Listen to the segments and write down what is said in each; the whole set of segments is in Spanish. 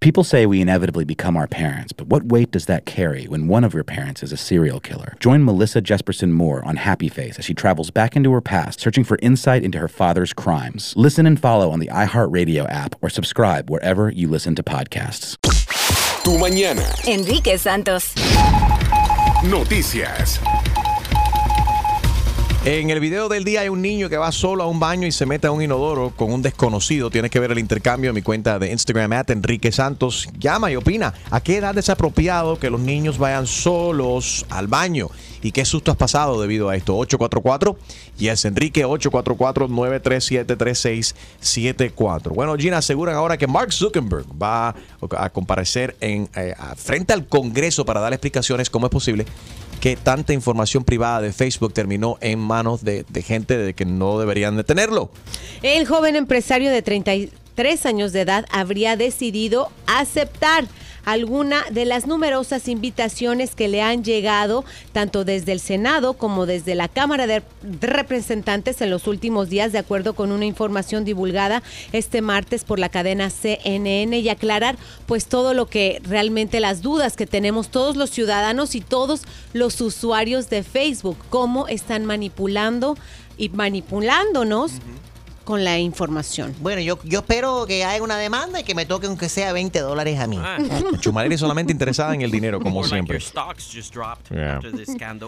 People say we inevitably become our parents, but what weight does that carry when one of your parents is a serial killer? Join Melissa Jesperson Moore on Happy Face as she travels back into her past, searching for insight into her father's crimes. Listen and follow on the iHeartRadio app or subscribe wherever you listen to podcasts. Tu mañana. Enrique Santos. Noticias. En el video del día hay un niño que va solo a un baño y se mete a un inodoro con un desconocido. Tienes que ver el intercambio en mi cuenta de Instagram, at Enrique Santos. Llama y opina. ¿A qué edad es apropiado que los niños vayan solos al baño? ¿Y qué susto has pasado debido a esto? 844 y es Enrique 844-937-3674. Bueno, Gina, aseguran ahora que Mark Zuckerberg va a comparecer en, eh, frente al Congreso para dar explicaciones cómo es posible que tanta información privada de Facebook terminó en manos de, de gente de que no deberían de tenerlo. El joven empresario de 33 años de edad habría decidido aceptar alguna de las numerosas invitaciones que le han llegado tanto desde el Senado como desde la Cámara de Representantes en los últimos días, de acuerdo con una información divulgada este martes por la cadena CNN y aclarar pues todo lo que realmente las dudas que tenemos todos los ciudadanos y todos los usuarios de Facebook, cómo están manipulando y manipulándonos con la información. Bueno, yo, yo espero que haya una demanda y que me toque aunque sea 20 dólares a mí. Chumaleri solamente interesada en el dinero, como siempre. Yeah.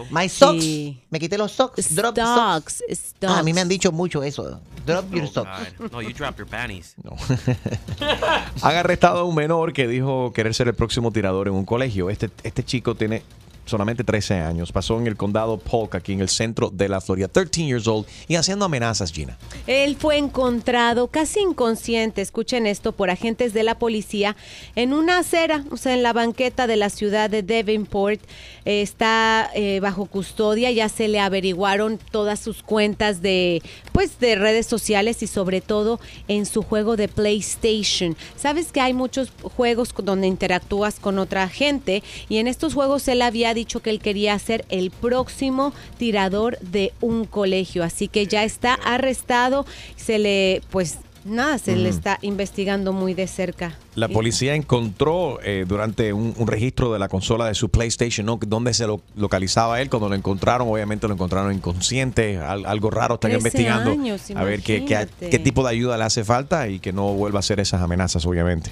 My stocks. Me quité los stocks. Drop stocks. stocks. Ah, a mí me han dicho mucho eso. Drop your stocks. No, you dropped your panties. No. Han arrestado a un menor que dijo querer ser el próximo tirador en un colegio. Este, este chico tiene solamente 13 años. Pasó en el condado Polk, aquí en el centro de la Florida. 13 years old y haciendo amenazas, Gina. Él fue encontrado casi inconsciente, escuchen esto, por agentes de la policía en una acera, o sea, en la banqueta de la ciudad de Devonport. está eh, bajo custodia, ya se le averiguaron todas sus cuentas de, pues, de redes sociales y sobre todo en su juego de PlayStation. Sabes que hay muchos juegos donde interactúas con otra gente y en estos juegos él había dicho que él quería ser el próximo tirador de un colegio, así que ya está arrestado, se le pues nada, se le está investigando muy de cerca. La policía encontró eh, durante un, registro de la consola de su PlayStation ¿no? donde se lo, localizaba él. Cuando lo encontraron, obviamente lo encontraron inconsciente. algo raro están investigando. a ver qué, qué, qué tipo de ayuda le hace falta y que no vuelva a hacer esas amenazas, obviamente.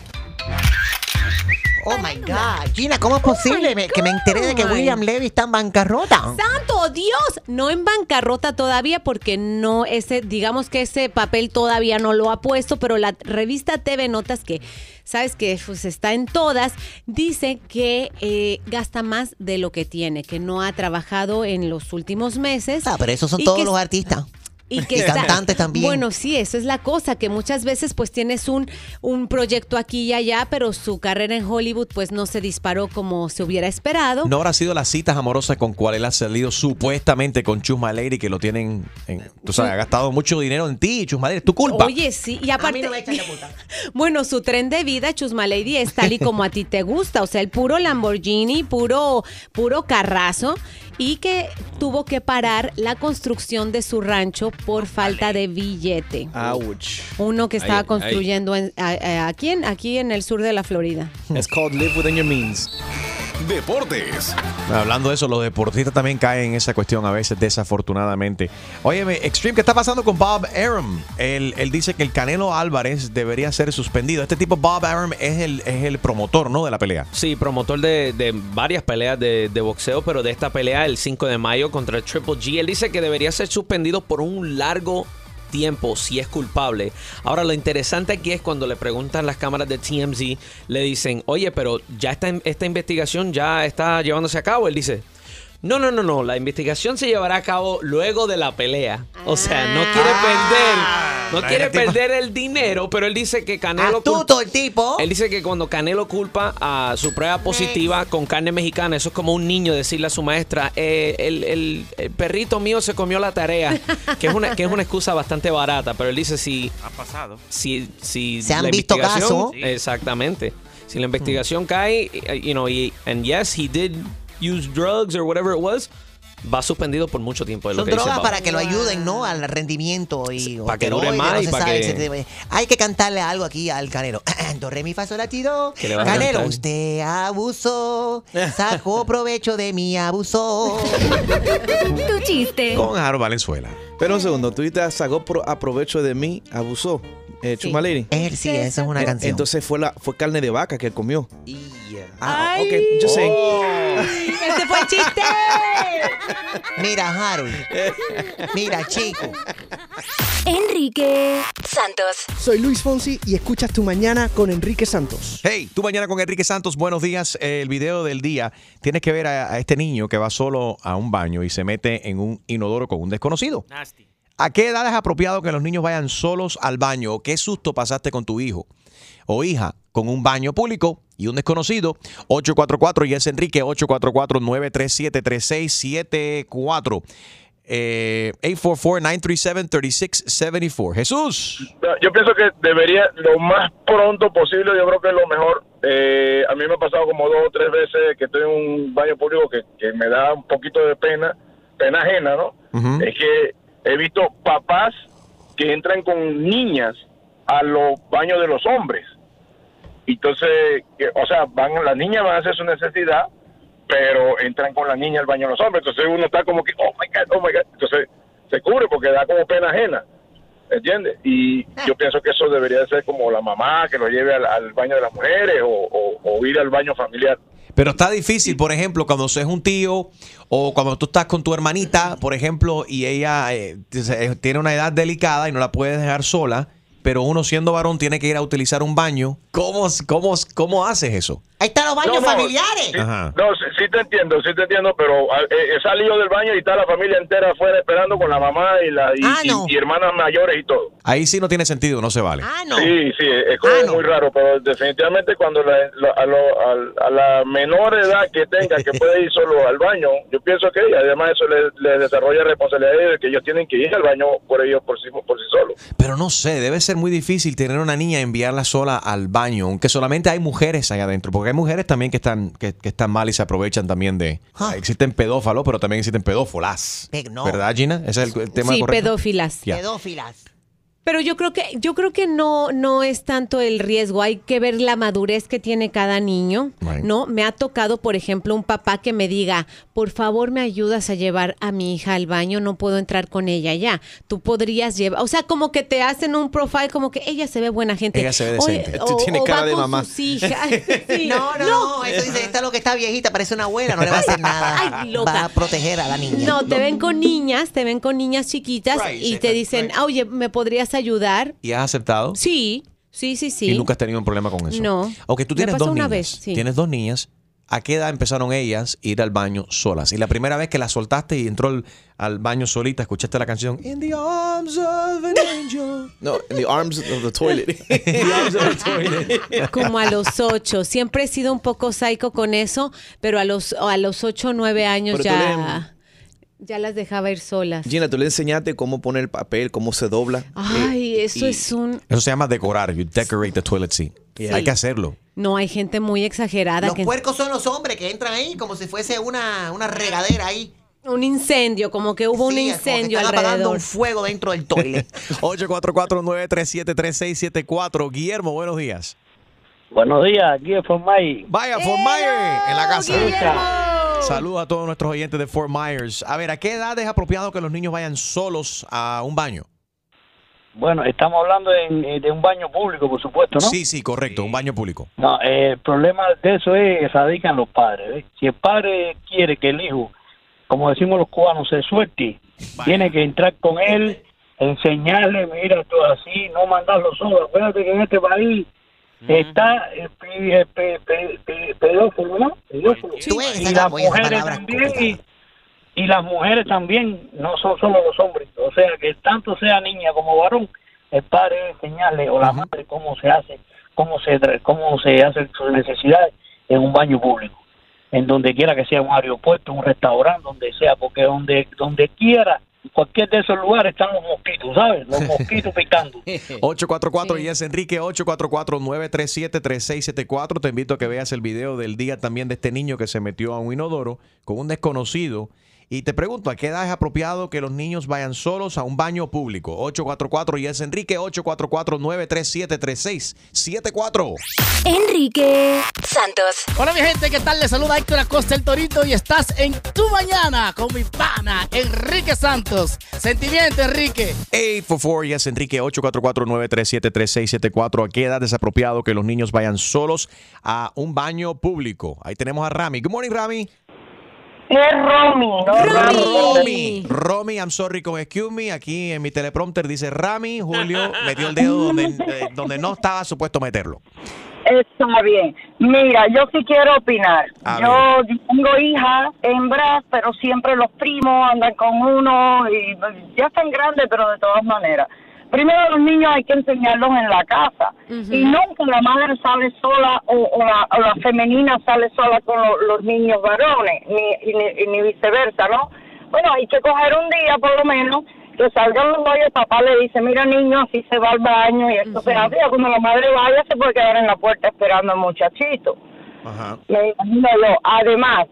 Oh my God. Gina, ¿cómo es posible oh que me enteré de que William Levy está en bancarrota? ¡Santo Dios! No en bancarrota todavía porque no, ese, digamos que ese papel todavía no lo ha puesto, pero la revista TV Notas que sabes que pues, está en todas, dice que eh, gasta más de lo que tiene, que no ha trabajado en los últimos meses. Ah, pero esos son todos los artistas. Y que cantante también. Bueno, sí, eso es la cosa, que muchas veces pues tienes un, un proyecto aquí y allá, pero su carrera en Hollywood pues no se disparó como se hubiera esperado. ¿No habrá sido las citas amorosas con cuál él ha salido supuestamente con Chusma Lady que lo tienen, en, tú sabes, ha gastado mucho dinero en ti, Chusma Lady, es tu culpa. Oye, sí, y aparte... bueno, su tren de vida, Chusma Lady, es tal y como a ti te gusta, o sea, el puro Lamborghini, puro, puro carrazo y que tuvo que parar la construcción de su rancho por falta de billete. Uno que estaba construyendo en, aquí, en, aquí en el sur de la Florida. It's called live within your means. Deportes. Hablando de eso, los deportistas también caen en esa cuestión a veces, desafortunadamente. Óyeme, Extreme, ¿qué está pasando con Bob Arum? Él, dice que el Canelo Álvarez debería ser suspendido. Este tipo, Bob Arum, es el, es el promotor, ¿no? De la pelea. Sí, promotor de, varias peleas de, de, boxeo, pero de esta pelea, el 5 de mayo contra el Triple G, él dice que debería ser suspendido por un largo tiempo si es culpable. Ahora, lo interesante aquí es cuando le preguntan las cámaras de TMZ, le dicen, oye, pero ya está, esta investigación ya está llevándose a cabo. Él dice, no, no, no, no. La investigación se llevará a cabo luego de la pelea. O sea, no quiere Ah. perder, no quiere perder el dinero, pero él dice que Canelo Astuto el tipo. Él dice que cuando Canelo culpa a su prueba positiva con carne mexicana, eso es como un niño decirle a su maestra, eh, el, el- el perrito mío se comió la tarea, que es una que es una excusa bastante barata, pero él dice si Ha pasado. si si Se han la visto investigación- casos. exactamente. Si la investigación cae, eh, you know, y and yes, he did use drugs or whatever it was, va suspendido por mucho tiempo. de lo Son que drogas para que lo ayuden, ¿no? Al rendimiento y para que dure más no y se para que- Hay que cantarle algo aquí al Canelo. Do, re, mi, fa, sol, la, ti, do. ¿Qué le vas a Canelo, cantar? usted abusó, sacó provecho de mi abuso. Tu chiste. Con Harold Valenzuela. Pero un segundo, tú dices, sacó pro- aprovecho de mí, abusó. Eh, Sí. Chuma Lady. Él sí, esa es una Eh, canción. Entonces fue la fue carne de vaca que él comió. Ah, Ay. ok, yo sé. ¡Ese fue el chiste! Mira, Harold. Mira, chico. Enrique Santos. Soy Luis Fonsi y escuchas Tu Mañana con Enrique Santos. Hey, tú mañana con Enrique Santos, buenos días. El video del día, tienes que ver a, a este niño que va solo a un baño y se mete en un inodoro con un desconocido. ¿A qué edad es apropiado que los niños vayan solos al baño? ¿O qué susto pasaste con tu hijo o hija con un baño público y un desconocido? 844 y es Enrique 844-937-3674. Eh, 844-937-3674. Jesús. Yo pienso que debería, lo más pronto posible, yo creo que es lo mejor. Eh, a mí me ha pasado como dos o tres veces que estoy en un baño público que, que me da un poquito de pena, pena ajena, ¿no? Es que he visto papás que entran con niñas a los baños de los hombres. Entonces, o sea, van las niñas van a hacer su necesidad, pero entran con la niña al baño los hombres. Entonces uno está como que, oh my God, oh my God. Entonces se cubre porque da como pena ajena. ¿Entiendes? Y yo pienso que eso debería ser como la mamá que lo lleve al, baño de las mujeres o ir al baño familiar. Pero está difícil, por ejemplo, cuando es un tío o cuando tú estás con tu hermanita, por ejemplo, y ella eh, eh, tiene una edad delicada y no la puedes dejar sola, pero uno siendo varón tiene que ir a utilizar un baño. ¿Cómo, cómo, cómo haces eso? Ahí están los baños No, no, familiares. sí, Ajá. no, sí, sí te entiendo, sí te entiendo, pero ah, eh, he salido del baño y está la familia entera afuera esperando con la mamá y, la, y, Ah, y- no. y hermanas mayores y todo. Ahí sí no tiene sentido, no se vale. Ah, no. Sí, sí, es Ah, no. muy raro, pero definitivamente cuando la- la- a, lo- a la menor edad que tenga, que puede ir solo al baño, yo pienso que además eso le, le desarrolla responsabilidad de que ellos tienen que ir al baño por ellos por sí, por sí solos. Pero no sé, debe ser muy difícil tener una niña y enviarla sola al baño, aunque solamente hay mujeres allá adentro, porque hay mujeres también que están que, que están mal y se aprovechan también de... Ah. Existen pedófalos, pero también existen pedófolas. Pe- no. ¿Verdad, Gina? Ese es el, el tema Sí, correcto. pedófilas. Ya. Pedófilas. Pero yo creo que yo creo que no no es tanto el riesgo, hay que ver la madurez que tiene cada niño, Right. ¿no? Me ha tocado, por ejemplo, un papá que me diga, "Por favor, me ayudas a llevar a mi hija al baño, no puedo entrar con ella ya." Tú podrías llevar, o sea, como que te hacen un profile como que ella se ve buena gente. Ella se ve decente. o- Tiene o cara va de con mamá. sus hijas. Sí. No, no, no, Eso dice, esta es lo que está viejita, parece una abuela, no le va a hacer nada. Ay, loca. Va a proteger a la niña. No, te ven con niñas, te ven con niñas chiquitas Right, y te dicen, right. "Ah, "Oye, ¿me podrías ayudar?" ¿Y has aceptado? Sí, sí, sí, sí. Y nunca has tenido un problema con eso. No. Ok, tú Me tienes pasó dos una niñas. vez, sí. Tienes dos niñas. ¿A qué edad empezaron ellas a ir al baño solas? Y la primera vez que las soltaste y entró al, al baño solita, escuchaste la canción In the arms of an angel. No, in the arms of the toilet. in the arms of the toilet. Como a los ocho. Siempre he sido un poco psycho con eso, pero a los, a los ocho o nueve años Pero tú ya, ya las dejaba ir solas. Gina, tú le enseñaste cómo poner el papel, cómo se dobla. Ay, Eh, eso y- es un... Eso se llama decorar. You decorate the toilet seat. Hay que hacerlo. No, hay gente muy exagerada. Los que- puercos son los hombres que entran ahí como si fuese una, una regadera ahí. Un incendio, como que hubo un Sí, incendio están apagando alrededor. un fuego dentro del toilet. 844-937-3674. Guillermo, buenos días. Buenos días, aquí es Formay. Vaya, Myers en la casa. Guillermo! Saludos a todos nuestros oyentes de Fort Myers. A ver, ¿a qué edad es apropiado que los niños vayan solos a un baño? Bueno, estamos hablando en- eh, de un baño público, por supuesto, ¿no? Sí, sí, correcto, un baño público. No, eh, el problema de eso es radican los padres. Si el padre quiere que el hijo, como decimos los cubanos, se suelte, tiene que entrar con él, enseñarle, mira, tú así, no mandarlo solo. Acuérdate que en este país está el pe- el pe- pe- pe- pedófilo, ¿no? Pedófilo. Y las mujeres también y, las mujeres también no son solo los hombres. O sea que tanto sea niña como varón el padre debe enseñarle o la madre cómo se hace cómo se tra- cómo se hace sus necesidades en un baño público. En donde quiera que sea un aeropuerto un restaurante donde sea porque donde donde quiera cualquier de esos lugares están los mosquitos sabes los mosquitos picando. 844 y es Enrique 844-937-3674. Te invito a que veas el video del día también de este niño que se metió a un inodoro con un desconocido Y te pregunto, ¿a qué edad es apropiado que los niños vayan solos a un baño público? 844 y es Enrique 844-937-3674. Enrique Santos. Hola mi gente, ¿qué tal? Les saluda Héctor Acosta el Torito y estás en Tu Mañana con mi pana Enrique Santos. Sentimiento, Enrique. 844 y es Enrique 844-937-3674. ¿A qué edad es apropiado que los niños vayan solos a un baño público? Ahí tenemos a Rami. Good morning, Rami. Es Romy, no Romy. Romy, I'm sorry con excuse me. Aquí en mi teleprompter dice Rami. Julio metió el dedo donde, eh, donde no estaba supuesto meterlo. Está bien. Mira, yo sí quiero opinar. A yo tengo hijas hembras, pero siempre los primos andan con uno y ya están grandes, pero de todas maneras. Primero los niños hay que enseñarlos en la casa y nunca la madre sale sola o, o la, o la femenina sale sola con lo- los niños varones, ni, y ni, y ni viceversa, ¿no? Bueno, hay que coger un día por lo menos que salgan los dos y el papá le dice, mira niño, así se va al baño y esto se hace. Y Cuando la madre vaya se puede quedar en la puerta esperando al muchachito. Me imagino yo. Además,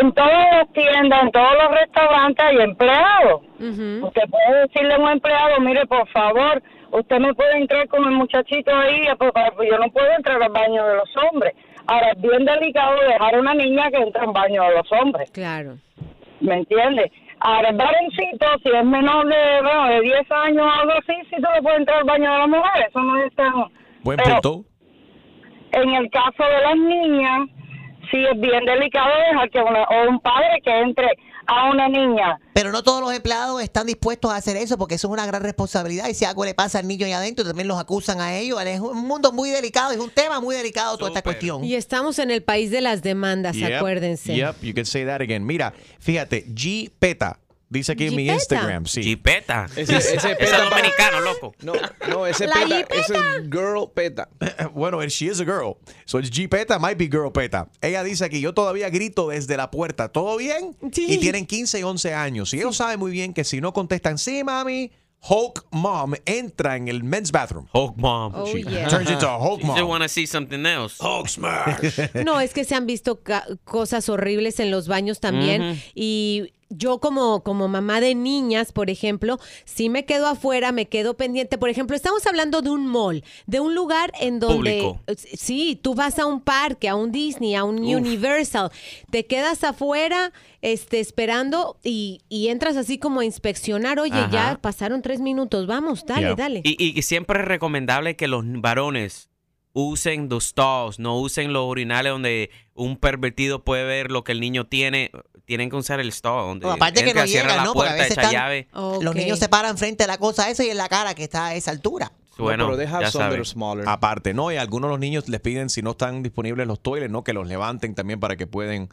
en todas las tiendas, en todos los restaurantes hay empleados. Usted puede decirle a un empleado, mire, por favor, usted me puede entrar con el muchachito ahí, porque yo no puedo entrar al baño de los hombres. Ahora, es bien delicado dejar a una niña que entra al baño de los hombres. Claro. ¿Me entiende? Ahora, el varoncito, si es menor de, bueno, de 10 años o algo así, sí se le puede entrar al baño de la mujer. Eso no es tan... Buen Pero- punto. en el caso de las niñas, sí es bien delicado dejar que una, o un padre que entre a una niña. Pero no todos los empleados están dispuestos a hacer eso porque eso es una gran responsabilidad y si algo le pasa al niño ahí adentro también los acusan a ellos. Es un mundo muy delicado, es un tema muy delicado toda esta cuestión. Y estamos en el país de las demandas, Yep, acuérdense. Yep, you can say that again. Mira, fíjate, G Peta. Dice aquí en mi. Instagram, sí. Jipeta. Ese- peta es dominicano, loco. No, no, ese La peta, jipeta. ese es girl peta. bueno, and she is a girl. So it's G Peta, might be girl Peta. Ella dice aquí, yo todavía grito desde la puerta, ¿todo bien? Sí. Y tienen 15 y 11 años. Y ellos saben muy bien que si no contestan, sí, mami, Hulk Mom entra en el men's bathroom. Hulk mom. Oh, She yeah. turns into a Hulk Mom. want to see something else. Hulk smash. No, es que se han visto cosas horribles en los baños también. Y yo como, como mamá de niñas, por ejemplo, si me quedo afuera, me quedo pendiente. Por ejemplo, estamos hablando de un mall, de un lugar en donde... Público. Sí, tú vas a un parque, a un Disney, a un Uf. Universal, te quedas afuera este, esperando y, y entras así como a inspeccionar. Oye, Ajá. ya pasaron tres minutos, vamos, dale, Yeah. dale. Y, y- y siempre es recomendable que los varones usen los stalls, no usen los urinales donde un pervertido puede ver lo que el niño tiene. Tienen que usar el stall donde No, aparte que no cierra llegan, la ¿no? Porque a veces están- llave. Los niños se paran frente a la cosa esa y en la cara que está a esa altura. Bueno, pero some smaller. Aparte, ¿no? Y algunos de los niños les piden, si no están disponibles los toiles, ¿no? Que los levanten también para que pueden,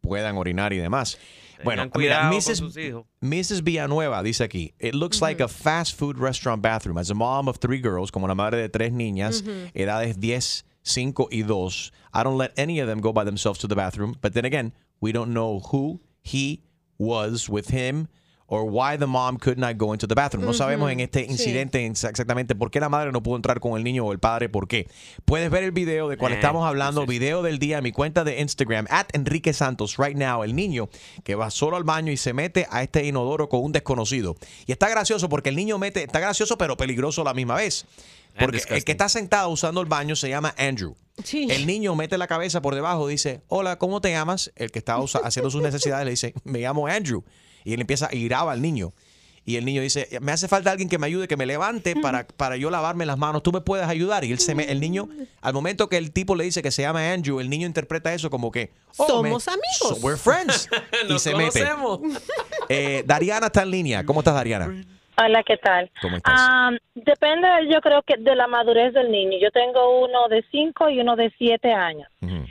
puedan orinar y demás. Bueno, Tengan mira, cuidado con Mrs. sus hijos. Mrs. Villanueva dice aquí, it looks like a fast food restaurant bathroom. As a mom of three girls, como la madre de tres niñas, edades 10, 5 y 2, I don't let any of them go by themselves to the bathroom. But then again, we don't know who he was with him or why the mom could not go into the bathroom. No sabemos en este incidente ex- exactamente por qué la madre no pudo entrar con el niño o el padre, por qué. Puedes ver el video de cual Eh, estamos hablando, sí, sí. video del día en mi cuenta de Instagram, at Enrique Santos, right now, el niño que va solo al baño y se mete a este inodoro con un desconocido. Y está gracioso porque el niño mete, está gracioso pero peligroso a la misma vez. Porque el que está sentado usando el baño se llama Andrew. Sí. El niño mete la cabeza por debajo, dice, hola, ¿cómo te llamas? El que está haciendo sus necesidades le dice, me llamo Andrew. Y él empieza a iraba al niño. Y el niño dice, me hace falta alguien que me ayude, que me levante para, para yo lavarme las manos. ¿Tú me puedes ayudar? Y él se me- el niño, al momento que el tipo le dice que se llama Andrew, el niño interpreta eso como que, oh, Somos amigos. so we're friends. y Nos se mete. conocemos. Eh, Dariana está en línea. ¿Cómo estás, Dariana? Hola, ¿qué tal? ¿Cómo estás? Ah, depende, yo creo que de la madurez del niño. Yo tengo uno de 5 y uno de 7 años.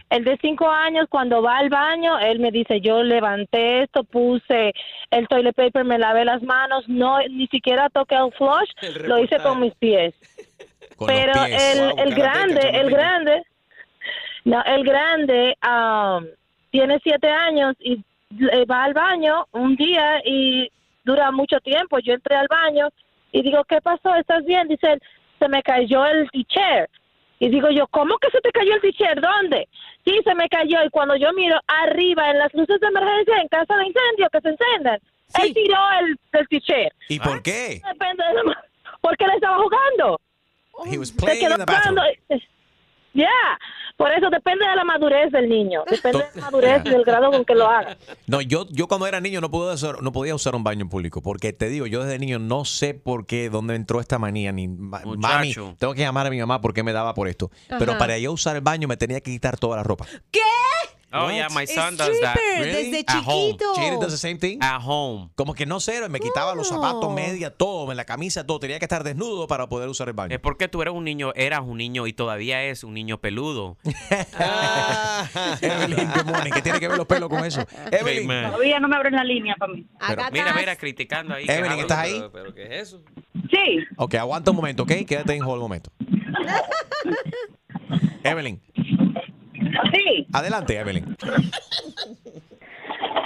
El de 5 años, cuando va al baño, él me dice, yo levanté esto, puse el toilet paper, me lavé las manos, no, ni siquiera toqué el flush, El lo hice con mis pies. Con los Pero pies. el, Wow, el grande, el grande, no, el grande um, tiene siete años y eh, va al baño un día y dura mucho tiempo. Yo entré al baño y digo, ¿qué pasó? ¿Estás bien? Dice él, se me cayó el t-shirt. Y digo yo, ¿cómo que se te cayó el t-shirt? ¿Dónde? Sí, se me cayó y cuando yo miro arriba en las luces de emergencia en casa de incendio que se encienden, él tiró el, el t-shirt. ¿Y por qué? Depende de la- porque él estaba jugando. He was Se playing quedó in the bathroom. jugando. Ya, por eso depende de la madurez del niño, depende de la madurez y del grado con que lo haga. No, yo, yo cuando era niño no, pude usar- no podía usar un baño en público, porque te digo, yo desde niño no sé por qué, dónde entró esta manía, ni ma- mami, Muchacho. tengo que llamar a mi mamá porque me daba por esto. Pero para yo usar el baño me tenía que quitar toda la ropa. ¿Qué? Oh, yeah, my son does that. Stripper, desde At home. chiquito. Jaden does the same thing. At home. Como que no sé, me quitaba los zapatos, media, todo, en la camisa, todo. Tenía que estar desnudo para poder usar el baño. Es porque tú eres un niño, eras un niño y todavía es un niño peludo. Evelyn, good morning. ¿Qué tiene que ver los pelos con eso? Evelyn. Todavía no me abren la línea para mí. Pero- Mira, mira, criticando ahí. Evelyn, ¿estás ahí? Pero, pero ¿qué es eso? Sí. Ok, aguanta un momento, ¿ok? Quédate en hold un momento. Evelyn, Sí. adelante, Evelyn.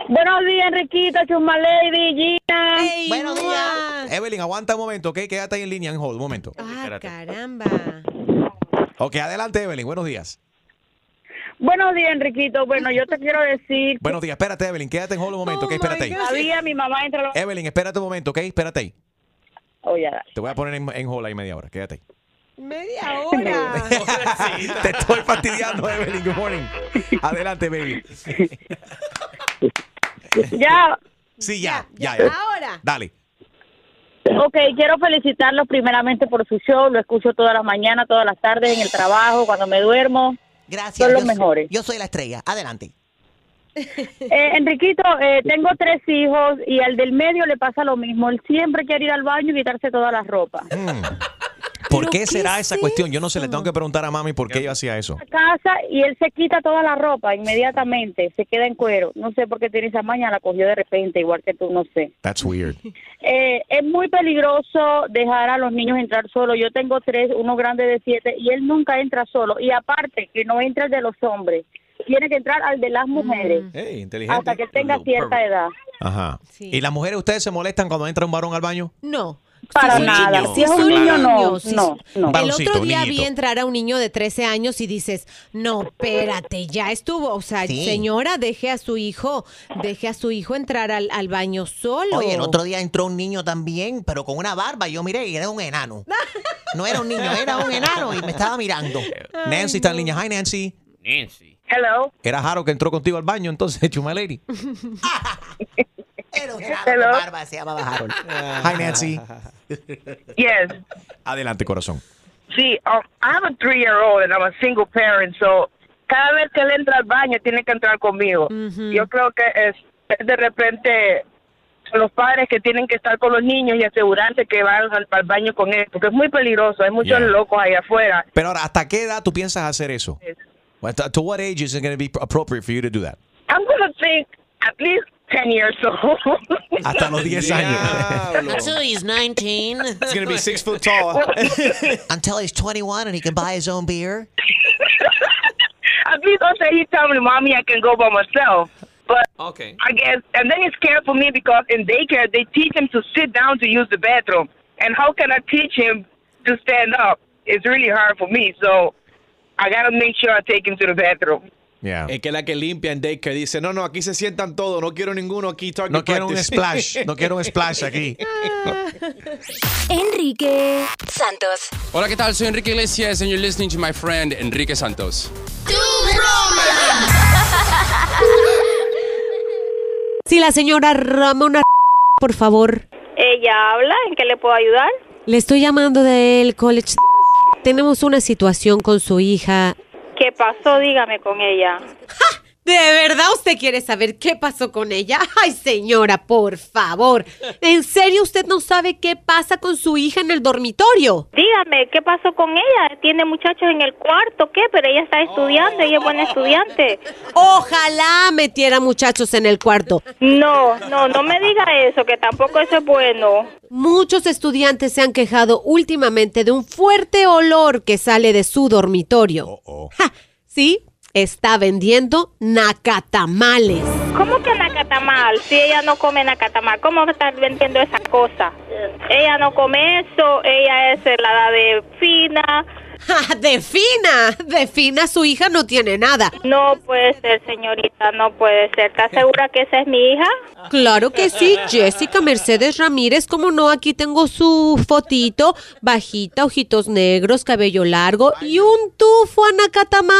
Buenos días, Enriquito, Chusma Lady, Gina. Ey, Buenos días. Evelyn, aguanta un momento, ¿ok? Quédate ahí en línea en hold un momento. Ah, Espérate. caramba. Ok, adelante, Evelyn. Buenos días. Buenos días, Enriquito. Bueno, yo te quiero decir, Buenos días. Espérate, Evelyn. Quédate en hold un momento, Oh ¿ok? Espérate ahí. todavía mi mamá entra. Evelyn, espérate un momento, ¿ok? Espérate ahí. Oh, ya. Te voy a poner en, en hold ahí media hora. Quédate ahí. Media hora. Te estoy fastidiando, Evelyn. Good morning. Adelante, baby. Ya, Sí, ya, ya, ya. Ahora. Dale. ok, quiero felicitarlos primeramente por su show. Lo escucho todas las mañanas, todas las tardes, en el trabajo, cuando me duermo. Gracias. Son los yo soy- mejores. Yo soy la estrella. Adelante. Eh, Enriquito, eh, tengo tres hijos y al del medio le pasa lo mismo. Él siempre quiere ir al baño y quitarse toda la ropa. Mm. ¿Por ¿Pero qué qué será es esa cuestión? Yo no sé, le tengo que preguntar a mami por qué ella hacía eso. a casa y él se quita toda la ropa inmediatamente, se queda en cuero. No sé por qué tiene esa maña, la cogió de repente, igual que tú, no sé. That's weird. Eh, es muy peligroso dejar a los niños entrar solos. Yo tengo tres, uno grande de siete, y él nunca entra solo. Y aparte, que no entra el de los hombres, tiene que entrar al de las mujeres, Hey, inteligente. hasta que él tenga cierta edad. Ajá. Sí. ¿Y las mujeres, ustedes se molestan cuando entra un varón al baño? No. Para Sí, nada. niño. Si es un niño, no, sí, no, no. El otro día niñito. vi entrar a un niño de 13 años y dices, no, espérate, ya estuvo. O sea, Sí. señora, deje a su hijo, deje a su hijo entrar al, al baño solo. Oye, el otro día entró un niño también, pero con una barba. Yo miré y era un enano. No era un niño, era un enano y me estaba mirando. Nancy está en línea. Hi, Nancy. Nancy. Hello. Era Jaro que entró contigo al baño, entonces, Chuma Lady. Era un Hello. barba, se llamaba Harold. Hi, Nancy. Yes. Adelante, corazón. Sí, um, I have a three-year-old and I'm a single parent, so cada vez que él entra al baño tiene que entrar conmigo. Yo creo que es, es de repente los padres que tienen que estar con los niños y asegurarse que van al, al baño con él, porque es muy peligroso, hay muchos Yeah. locos ahí afuera. Pero ahora, ¿hasta qué edad tú piensas hacer eso? Well, to, to what age is it going to be appropriate for you to do that? I'm gonna think at least 10 years old. Hasta los 10 años. Until he's 19. He's going to be six foot tall. Until he's 21 and he can buy his own beer. at least I'll say he tell me, mommy, I can go by myself. But Okay. I guess, and then it's scared for me because in daycare they teach him to sit down to use the bathroom, and how can I teach him to stand up? It's really hard for me, so I gotta make sure I take him to the bathroom. Yeah. Es que la que limpia en Daycare dice, no, no, aquí se sientan todos, no quiero ninguno aquí. target No quiero un practice". splash. No quiero un splash aquí. Enrique Santos. Hola, ¿qué tal? Soy Enrique Iglesias and you're listening to my friend Enrique Santos. Si la señora Ramona, por favor, Ella habla, ¿en qué le puedo ayudar? le estoy llamando del college. Tenemos una situación con su hija. ¿Qué pasó? Dígame con ella. ¿De verdad usted quiere saber qué pasó con ella? Ay, señora, por favor. ¿En serio usted no sabe qué pasa con su hija en el dormitorio? Dígame, ¿qué pasó con ella? ¿Tiene muchachos en el cuarto? ¿Qué? Pero ella está estudiando, ella es buena estudiante. Ojalá metiera muchachos en el cuarto. No, no, no me diga eso, que tampoco eso es bueno. Muchos estudiantes se han quejado últimamente de un fuerte olor que sale de su dormitorio. Ja, sí, está vendiendo nacatamales. ¿Cómo que nacatamal? Si ella no come nacatamal, ¿cómo va vendiendo esa cosa? Ella no come eso, ella es la de fina, de fina, de fina su hija no tiene nada. No puede ser, señorita, no puede ser. ¿Estás segura que esa es mi hija? Claro que sí, Jessica Mercedes Ramírez, como no, aquí tengo su fotito, bajita, ojitos negros, cabello largo y un tufo anacatamal.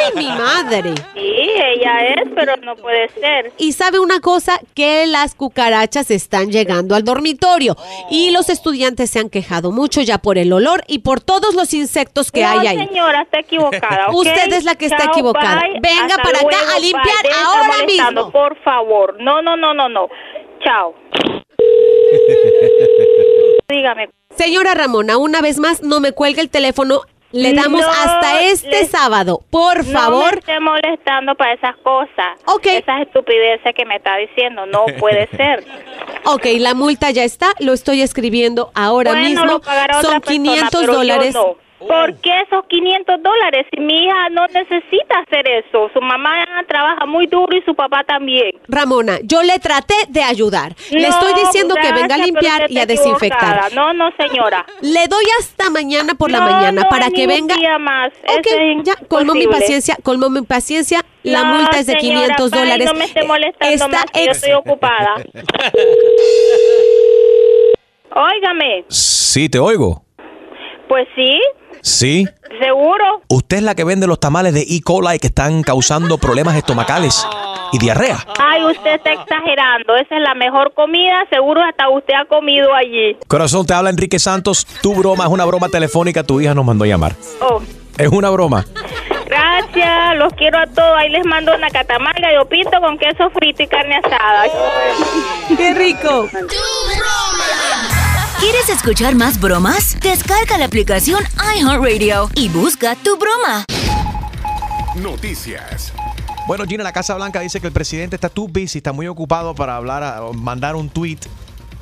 ¡Ay, mi madre! Sí, ella es, pero no puede ser. Y sabe una cosa, que las cucarachas están llegando al dormitorio y los estudiantes se han quejado mucho ya por el olor y por todos los insectos que no, hay ahí. señora, está equivocada. ¿ok? Usted es la que está Chao, equivocada. bye. Venga Hasta para acá luego, a limpiar bye. Ahora mismo. Por favor. No, no, no, no, no. Chao. Dígame. Señora Ramona, una vez más, no me cuelgue el teléfono. Le damos No hasta este sábado. Por No me favor. esté molestando para esas cosas. Ok. Esas estupideces que me está diciendo. No puede ser. Ok, la multa ya está. Lo estoy escribiendo ahora bueno, mismo. lo Son persona, 500 pero yo dólares. no. ¿Por qué esos 500 dólares? Si mi hija no necesita hacer eso. Su mamá trabaja muy duro y su papá también. Ramona, yo le traté de ayudar. le No, estoy diciendo que venga a limpiar y a desinfectar. equivocada. No, no, señora. Le doy hasta mañana por la mañana no para que venga. día más. Ok, Eso es ya, colmó mi paciencia, colmó mi paciencia. La No, multa es de señora, 500 bye, dólares. No me esté molestando Está más, que yo estoy ocupada. Óigame, Sí, te oigo. pues sí, Sí. seguro. Usted es la que vende los tamales de E. coli que están causando problemas estomacales y diarrea. Ay, usted está exagerando. Esa es la mejor comida. Seguro hasta usted ha comido allí. Corazón, te habla Enrique Santos. Tu broma es una broma telefónica. Tu hija nos mandó a llamar. Oh, Es una broma. gracias. Los quiero a todos. Ahí les mando una catamarga de pinto con queso frito y carne asada. ¡Qué rico! ¿Quieres escuchar más bromas? Descarga la aplicación iHeartRadio y busca tu broma. Noticias. Bueno, Gina, la Casa Blanca dice que el presidente está too busy, está muy ocupado para hablar, mandar un tweet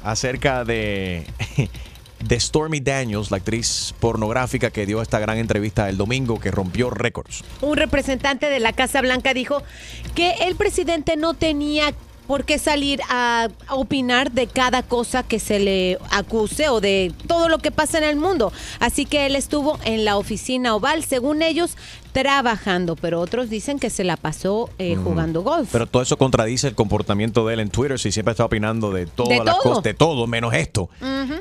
acerca de, de Stormy Daniels, la actriz pornográfica que dio esta gran entrevista el domingo que rompió récords. Un representante de la Casa Blanca dijo que el presidente no tenía por qué salir a opinar de cada cosa que se le acuse o de todo lo que pasa en el mundo. Así que él estuvo en la oficina oval, según ellos, trabajando, pero otros dicen que se la pasó eh, jugando golf. Pero todo eso contradice el comportamiento de él en Twitter, si siempre está opinando de todas De las todo. cosas, de todo, menos esto.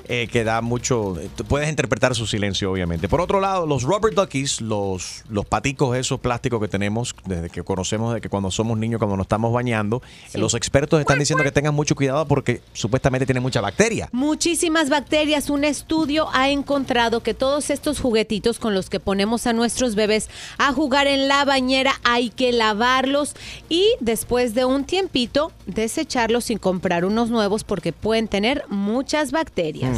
Eh, que da mucho. eh, puedes interpretar su silencio, obviamente. Por otro lado, los rubber duckies, los, los paticos esos plásticos que tenemos desde que conocemos de que cuando somos niños, cuando nos estamos bañando, eh, los expertos están diciendo que tengan mucho cuidado porque supuestamente tienen mucha bacteria. Muchísimas bacterias. Un estudio ha encontrado que todos estos juguetitos con los que ponemos a nuestros bebés a jugar en la bañera hay que lavarlos y después de un tiempito desecharlos y comprar unos nuevos porque pueden tener muchas bacterias.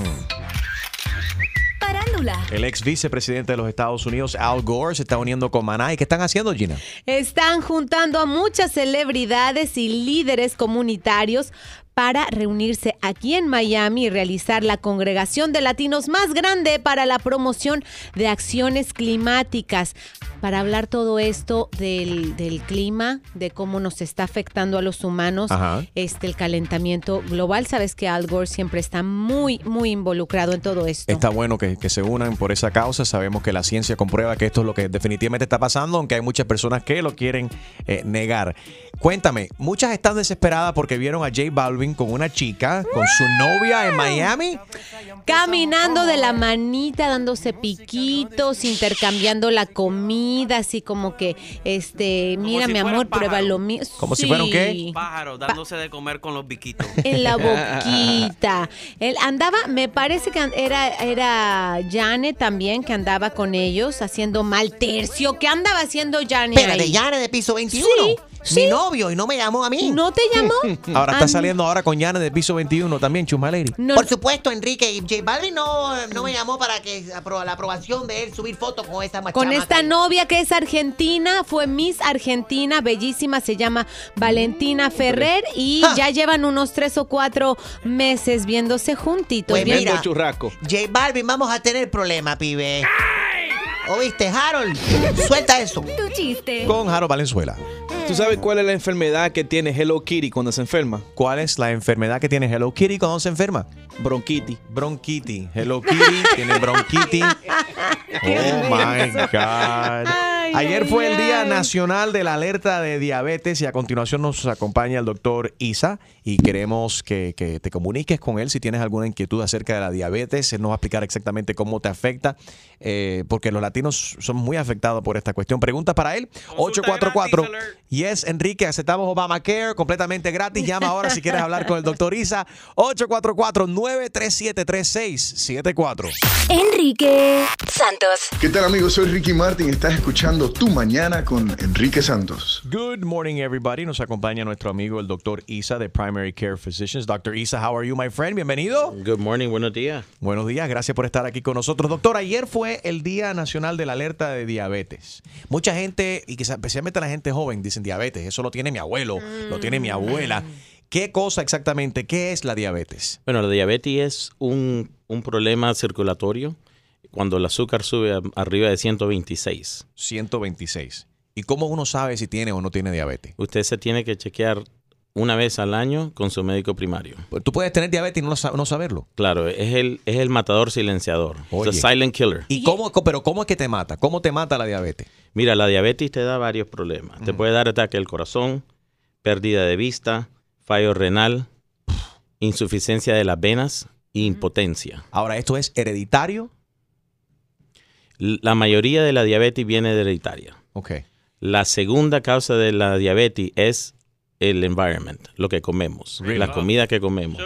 Parándula. El ex vicepresidente de los Estados Unidos, Al Gore, se está uniendo con Maná. ¿Y qué están haciendo, Gina? Están juntando a muchas celebridades y líderes comunitarios para reunirse aquí en Miami y realizar la congregación de latinos más grande para la promoción de acciones climáticas. Para hablar todo esto del, del clima, de cómo nos está afectando a los humanos, Ajá. este, el calentamiento global. Sabes que Al Gore siempre está muy, muy involucrado en todo esto. Está bueno que, que se unan por esa causa. Sabemos que la ciencia comprueba que esto es lo que definitivamente está pasando, aunque hay muchas personas que lo quieren eh, negar. Cuéntame, muchas están desesperadas porque vieron a J Balvin con una chica, con su novia en Miami. Caminando de la manita, dándose piquitos, intercambiando la comida, así como que, este, mira si mi amor, prueba lo mío. Como si fueran qué? Pájaro dándose de comer con los biquitos. En la boquita. Él andaba, me parece que era, era Jane también que andaba con ellos haciendo mal tercio. ¿Qué andaba haciendo Jane? Espérate, ahí? Yane de piso 21. Sí, Mi sí. novio y no me llamó a mí. ¿No te llamó? Ahora está saliendo ahora con Yana de piso 21 también, Chumaleri. Por supuesto, Enrique. Y J Balvin no, no me llamó para que apro- la aprobación de él subir fotos con esta Con esta novia que es argentina, fue Miss Argentina, bellísima, se llama Valentina Ferrer y Ah. ya llevan unos tres o cuatro meses viéndose juntitos. Pues bien- mira, churrasco. J Balvin, vamos a tener problema, pibe. ¿Oíste, Harold? Suelta eso. Tu chiste. Con Jaro Valenzuela. ¿Tú sabes cuál es la enfermedad que tiene Hello Kitty cuando se enferma? ¿Cuál es la enfermedad que tiene Hello Kitty cuando se enferma? Bronquitis. Bronquitis. Hello Kitty tiene bronquitis. Oh my God. Ayer fue el Día Nacional de la Alerta de Diabetes y a continuación nos acompaña el doctor Isa y queremos que, que te comuniques con él si tienes alguna inquietud acerca de la diabetes. Él nos va a explicar exactamente cómo te afecta, eh, porque los latinos son muy afectados por esta cuestión. Preguntas para él, 844 Yes, Enrique, aceptamos Obamacare completamente gratis. Llama ahora si quieres hablar con el doctor Isa, 844-937-3674. Enrique Santos. ¿Qué tal amigos? Soy Ricky Martin. Estás escuchando Tu Mañana con Enrique Santos. Good morning, everybody. Nos acompaña nuestro amigo el doctor Isa de Primary Care Physicians. Doctor Isa, how are you, my friend? Bienvenido. Good morning, buenos días. Buenos días, gracias por estar aquí con nosotros. Doctor, ayer fue el Día Nacional de la Alerta de Diabetes. Mucha gente, y quizás especialmente la gente joven, dicen diabetes. Eso lo tiene mi abuelo, lo tiene mi abuela. ¿Qué cosa exactamente? ¿Qué es la diabetes? Bueno, la diabetes es un, un problema circulatorio cuando el azúcar sube a- arriba de 126. 126. ¿Y cómo uno sabe si tiene o no tiene diabetes? Usted se tiene que chequear una vez al año con su médico primario. Pues Tú puedes tener diabetes y no, no saberlo. Claro, es el, es el matador silenciador. The silent killer. ¿Y cómo, pero cómo es que te mata? ¿Cómo te mata la diabetes? Mira, la diabetes te da varios problemas. Te puede dar ataque al corazón, pérdida de vista, fallo renal, insuficiencia de las venas e impotencia. Ahora, ¿esto es hereditario? La mayoría de la diabetes viene de hereditaria. Ok. La segunda causa de la diabetes es el environment, lo que comemos, Really? la comida que comemos.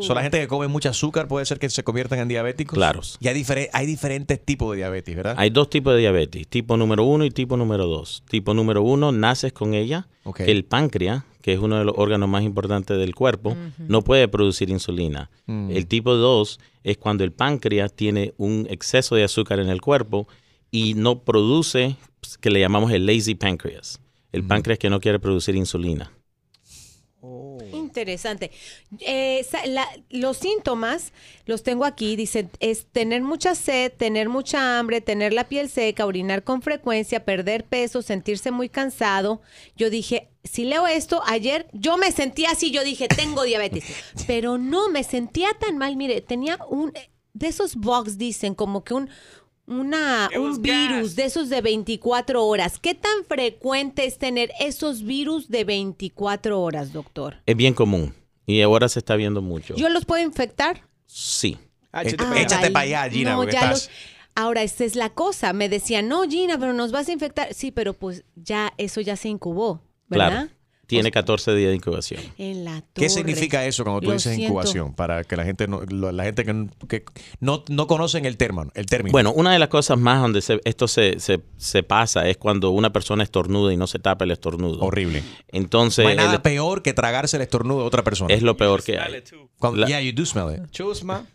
So, la gente que come mucho azúcar puede ser que se conviertan en diabéticos. Claro. Y hay, difere- hay diferentes tipos de diabetes, ¿verdad? Hay dos tipos de diabetes, tipo número uno y tipo número dos. Tipo número uno, naces con ella. El páncreas, que es uno de los órganos más importantes del cuerpo, no puede producir insulina. Mm. El tipo dos es cuando el páncreas tiene un exceso de azúcar en el cuerpo y no produce, que le llamamos el lazy pancreas. El páncreas que no quiere producir insulina. Interesante. Eh, la- los síntomas los tengo aquí. Dice, es tener mucha sed, tener mucha hambre, tener la piel seca, orinar con frecuencia, perder peso, sentirse muy cansado. Yo dije, si leo esto, ayer yo me sentía así, yo dije, tengo diabetes. Pero no, me sentía tan mal. Mire, tenía un, de esos bugs, dicen, como que un... Una, un virus de esos de 24 horas. ¿Qué tan frecuente es tener esos virus de 24 horas, doctor? Es bien común y ahora se está viendo mucho. ¿Yo los puedo infectar? Sí. Échate para allá, Gina, no, ya estás... los- Ahora, esta es la cosa. Me decían, no, Gina, pero nos vas a infectar. Sí, pero pues ya, eso ya se incubó, ¿verdad? Claro. Tiene 14 días de incubación. En la ¿Qué significa eso cuando tú Lo dices siento. incubación? Para que la gente no, la gente que, que no, no conocen el término, el término. Bueno, una de las cosas más donde se- esto se, se- se pasa es cuando una persona estornuda y no se tapa el estornudo. Horrible. Entonces, no hay nada el- peor que tragarse el estornudo de otra persona. es lo peor que hay. Cuando- La- yeah, you do smell it. Chusma.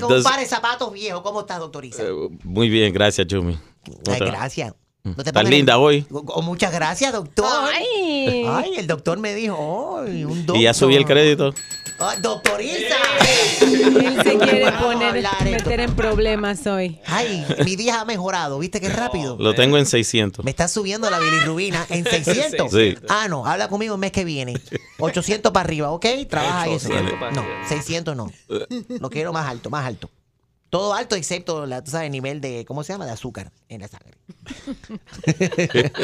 Con un par de zapatos viejos. ¿Cómo estás, doctoriza? Eh, Muy bien, gracias, Chumi. Ay, gracias. No te linda hoy. Oh, muchas gracias, doctor. Ay. Ay, el doctor me dijo, ay, un doctor. Y ya subí el crédito. Ay, doctoriza. Él se quiere Vamos poner, meter en problemas hoy. Ay, mi día ha mejorado. ¿Viste qué rápido? Lo tengo en 600. Me está subiendo la bilirrubina en 600. Sí. Ah, no, habla conmigo el mes que viene. 800 para arriba, ¿ok? Trabaja eso. 800 para No, arriba. 600 no. Lo quiero más alto, más alto. Todo alto excepto, la, tú sabes, el nivel de, ¿cómo se llama? De azúcar en la sangre.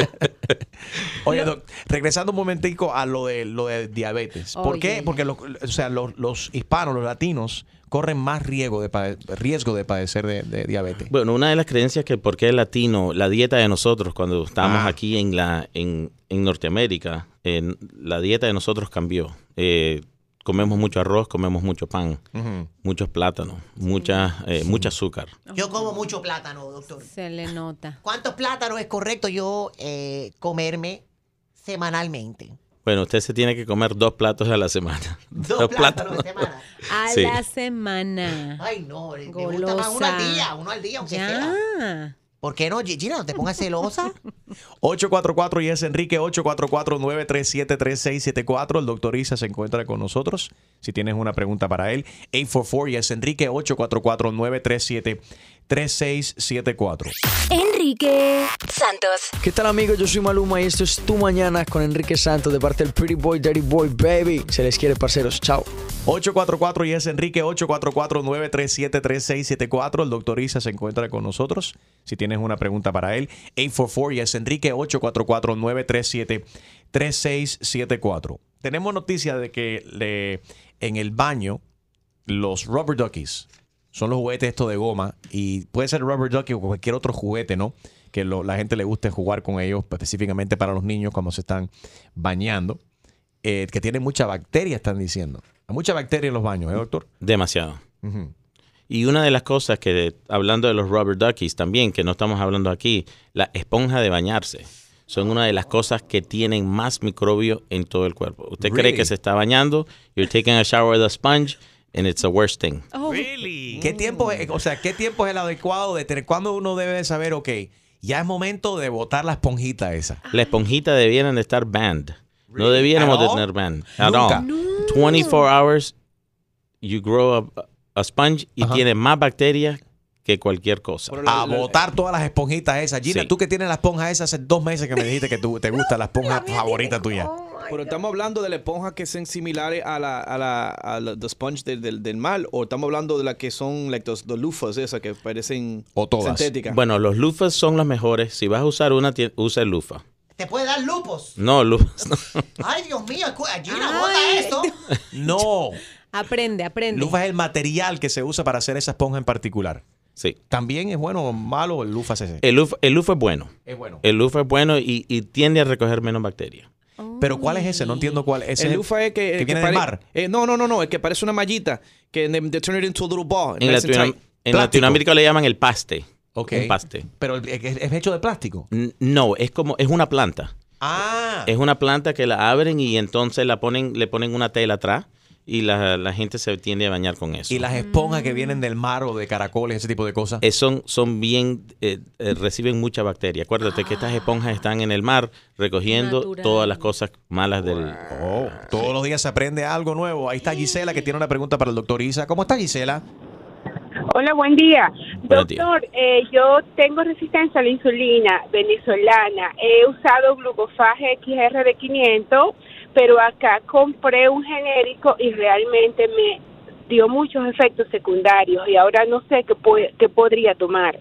Oye, doc, regresando un momentico a lo de lo de diabetes. ¿Por Oye. qué? Porque los, o sea, los, los hispanos, los latinos, corren más riesgo de, pade- riesgo de padecer de, de diabetes. Bueno, una de las creencias que por qué el latino, la dieta de nosotros cuando estábamos Ah. aquí en la en, en Norteamérica, en- la dieta de nosotros cambió. Eh, comemos mucho arroz, comemos mucho pan, muchos plátanos, mucha, eh, mucho azúcar. Yo como mucho plátano, doctor. Se le nota. ¿Cuántos plátanos es correcto yo eh, comerme semanalmente? Bueno, usted se tiene que comer dos platos a la semana. Dos plátanos de semana. A Sí. la semana. Ay, no, me gusta más uno al Golosa. día, uno al día, aunque Ya. sea. ¿Por qué no, Gina? No te pongas celosa. 844 y es Enrique 844-937-3674. El doctor Isa se encuentra con nosotros. Si tienes una pregunta para él, 844 y es Enrique 3674. Enrique Santos. ¿Qué tal amigos? Yo soy Maluma y esto es Tu Mañana con Enrique Santos de parte del Pretty Boy, Dirty Boy, Baby. Se les quiere, parceros. Chao. 844 y es Enrique 844-937-3674. El doctor Isa se encuentra con nosotros. Si tienes una pregunta para él, 844 y es Enrique 844-937-3674. Tenemos noticia de que le- en el baño los rubber duckies son los juguetes estos de goma y puede ser rubber ducky o cualquier otro juguete, ¿no? Que lo- la gente le guste jugar con ellos, específicamente para los niños cuando se están bañando, eh, que tienen mucha bacteria, están diciendo. Hay mucha bacteria en los baños, ¿eh, doctor? Demasiado. Y una de las cosas que, hablando de los rubber duckies también, que no estamos hablando aquí, la esponja de bañarse. Son una de las cosas que tienen más microbio en todo el cuerpo. Usted cree que se está bañando, you're taking a shower with a sponge, and it's the worst thing. ¿Qué tiempo, es- o sea, qué tiempo es el adecuado de tener? ¿Cuándo uno debe de saber, ok, ya es momento de botar la esponjita esa? La esponjita debieran de estar banned. No debiéramos de tener banned. At Nunca. all. 24 hours, you grow a, a sponge y tiene más bacterias que cualquier cosa. A botar todas las esponjitas esas. Gina, Sí. tú que tienes la esponja esa hace dos meses que me dijiste que tú, te gusta la esponja favorita tuya. Pero estamos hablando de la esponja que son similares a la, a la, a la the sponge del, del, del mal, o estamos hablando de las que son like los, los lufas, esas que parecen sintéticas. Bueno, los lufas son los mejores. Si vas a usar una, ti- usa el lufa. Te puede dar lupos. No, lufas. no. Ay, Dios mío, escu- Gina, bota esto. No. Aprende, aprende. Lufa es el material que se usa para hacer esa esponja en particular. Sí. ¿También es bueno o malo el lufa ese? El lufa, el lufa es bueno. Es bueno. El lufa es bueno y, y tiende a recoger menos bacterias. Pero ¿cuál es ese? No entiendo cuál es. el lufa es que, que que viene del pare- mar. eh, no, no, no, no, es que parece una mallita que they, they turn it into a little ball. En, Latinoam- en Latinoamérica le llaman el paste. Ok. Un paste. Pero el- es, es hecho de plástico. N- No, es como, es una planta. Ah. Es una planta que la abren y entonces la ponen, le ponen una tela atrás y la, la gente se tiende a bañar con eso. Y las esponjas que vienen del mar o de caracoles, ese tipo de cosas. Eh, son, son bien, eh, eh, reciben mucha bacteria. Acuérdate que estas esponjas están en el mar recogiendo Natural. todas las cosas malas del... Oh, todos los días se aprende algo nuevo. Ahí está Gisela que tiene una pregunta para el doctor Isa. ¿Cómo está Gisela? Hola, buen día. Días. Doctor, eh, yo tengo resistencia a la insulina venezolana. He usado glucofaje XR de 500, pero acá compré un genérico y realmente me dio muchos efectos secundarios y ahora no sé qué, po- qué podría tomar.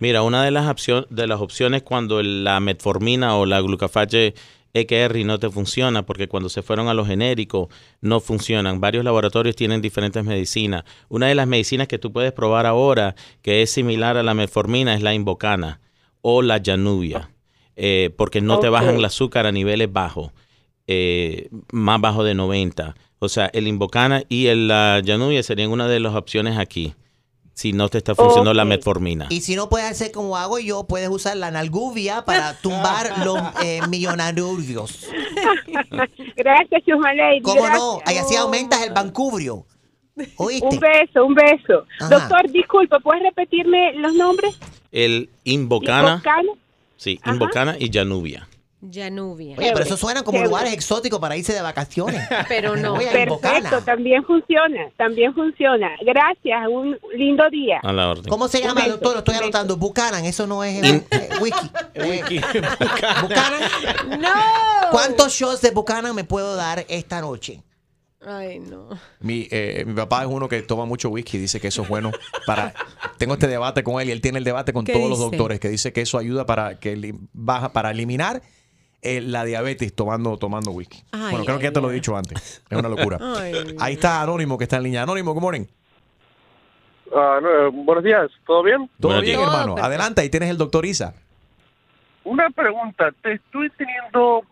Mira, una de las, opción- de las opciones cuando la metformina o la glucofaje EKR no te funciona, porque cuando se fueron a los genéricos no funcionan. Varios laboratorios tienen diferentes medicinas. Una de las medicinas que tú puedes probar ahora, que es similar a la metformina, es la Invocana o la Januvia, eh, porque no te bajan el azúcar a niveles bajos, eh, más bajo de 90. O sea, el Invocana y el, la Januvia serían una de las opciones aquí, si no te está funcionando la metformina. Y si no puedes hacer como hago yo, puedes usar la nalguvia para tumbar los eh, millonarios. Gracias, Chusma Lady. ¿Cómo no? gracias. Ahí así aumentas el bancubrio. ¿Oíste? Un beso, un beso. Ajá. Doctor, disculpe, ¿puedes repetirme los nombres? El Invocana, Invocana. sí, Invocana y Januvia. Januvia. Oye, pero esos suenan como Chévere. lugares exóticos para irse de vacaciones. Pero no. Voy a Perfecto, también funciona, también funciona. Gracias, un lindo día. A la orden. ¿Cómo se llama, doctor? Lo estoy anotando. Buchanan, eso no es eh, eh, wiki. Eh, Buchanan. No. ¿Cuántos shots de Buchanan me puedo dar esta noche? Ay, no. Mi, eh, mi papá es uno que toma mucho whisky, dice que eso es bueno para... Tengo este debate con él y él tiene el debate con ¿Qué todos los doctores que dice que eso ayuda para que li- baja para eliminar eh, la diabetes tomando tomando whisky. Ay, bueno, creo que ya te lo he dicho antes. Es una locura. Ay. Ahí está Anónimo que está en línea. Anónimo, good morning. Ah, no, eh, buenos días, ¿todo bien? Todo Buenos bien, días. hermano. Adelante, ahí tienes el doctor Isa. Una pregunta, te estoy teniendo,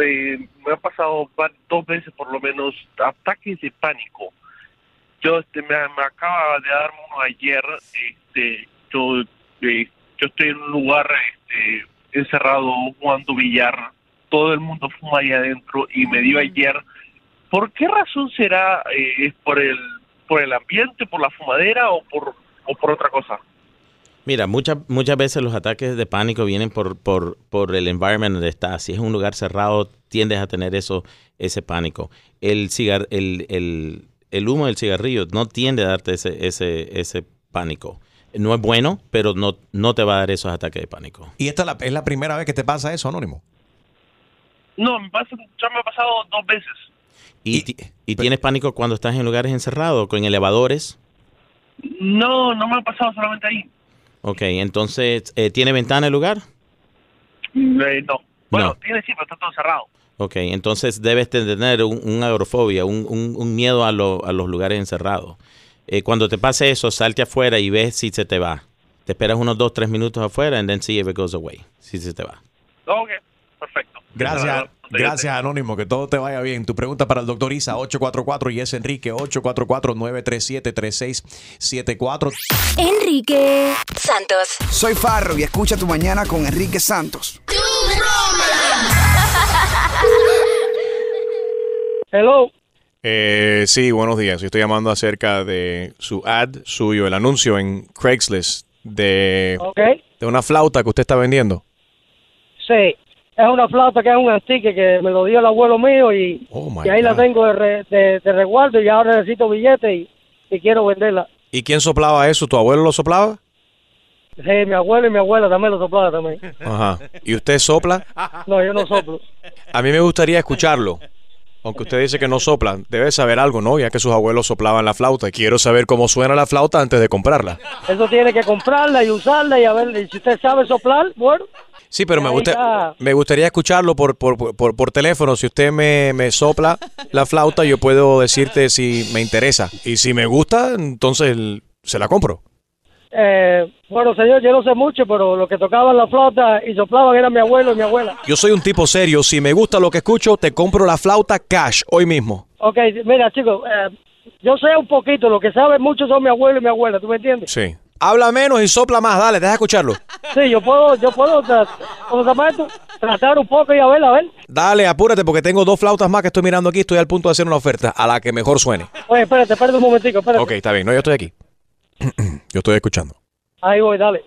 eh, me ha pasado dos veces por lo menos ataques de pánico. Yo este, me, me acaba de dar uno ayer, este, yo, eh, yo estoy en un lugar este, encerrado jugando billar, todo el mundo fuma ahí adentro y me dio ayer. ¿Por qué razón será? Eh, ¿Es por el, por el ambiente, por la fumadera o por, o por otra cosa? Mira, muchas muchas veces los ataques de pánico vienen por, por, por el environment donde estás. Si es un lugar cerrado, tiendes a tener eso, ese pánico. El, cigar, el, el, el humo del cigarrillo no tiende a darte ese, ese, ese pánico. No es bueno, pero no, no te va a dar esos ataques de pánico. ¿Y esta es la, es la primera vez que te pasa eso, Anónimo? No, me pasa, ya me ha pasado dos veces. ¿Y, ti- y tienes pánico cuando estás en lugares encerrados, con elevadores? No, no me ha pasado solamente ahí. Ok, entonces, eh, ¿tiene ventana el lugar? Eh, no. Bueno, No. tiene sí, pero está todo cerrado. Ok, entonces debes tener un, un agrofobia, un, un- un miedo a, lo- a los lugares encerrados. Eh, cuando te pase eso, salte afuera y ves si se te va. Te esperas unos dos, tres minutos afuera and then see if it goes away. Si se te va. Ok, perfecto. Gracias, gracias Anónimo, que todo te vaya bien. Tu pregunta para el doctor Isa, 844 y es Enrique, 844-937-3674. Enrique Santos. Soy Farro y escucha tu mañana con Enrique Santos. Hello. Eh, sí, buenos días. Yo estoy llamando acerca de su ad suyo, el anuncio en Craigslist de, de una flauta que usted está vendiendo. Sí. Es una flauta que es un antique que me lo dio el abuelo mío y, Oh, y ahí la tengo de, re- de- de resguardo y ahora necesito billete y, y quiero venderla. ¿Y quién soplaba eso? ¿Tu abuelo lo soplaba? Sí, mi abuelo y mi abuela también lo soplaba también. Ajá. ¿Y usted sopla? No, yo no soplo. A mí me gustaría escucharlo. Aunque usted dice que no sopla, debe saber algo, ¿no? Ya que sus abuelos soplaban la flauta. Quiero saber cómo suena la flauta antes de comprarla. Eso tiene que comprarla y usarla y a ver y si usted sabe soplar, bueno. Sí, pero me, gusta, me gustaría escucharlo por, por, por, por teléfono. Si usted me, me sopla la flauta, yo puedo decirte si me interesa. Y si me gusta, entonces se la compro. Eh, bueno, señor, yo no sé mucho, pero lo que tocaban la flauta y soplaban era mi abuelo y mi abuela. Yo soy un tipo serio. Si me gusta lo que escucho, te compro la flauta cash hoy mismo. Ok, mira, chicos, eh, yo sé un poquito, lo que saben mucho son mi abuelo y mi abuela, ¿tú me entiendes? Sí. Habla menos y sopla más. Dale, deja escucharlo. Sí, yo puedo, yo puedo, tra-. Tratar un poco y a ver, a ver. Dale, apúrate porque tengo dos flautas más que estoy mirando aquí. Estoy al punto de hacer una oferta a la que mejor suene. Oye, espérate, espérate un momentico, espérate. Ok, está bien. No, yo estoy aquí. yo estoy escuchando. Ahí voy, dale.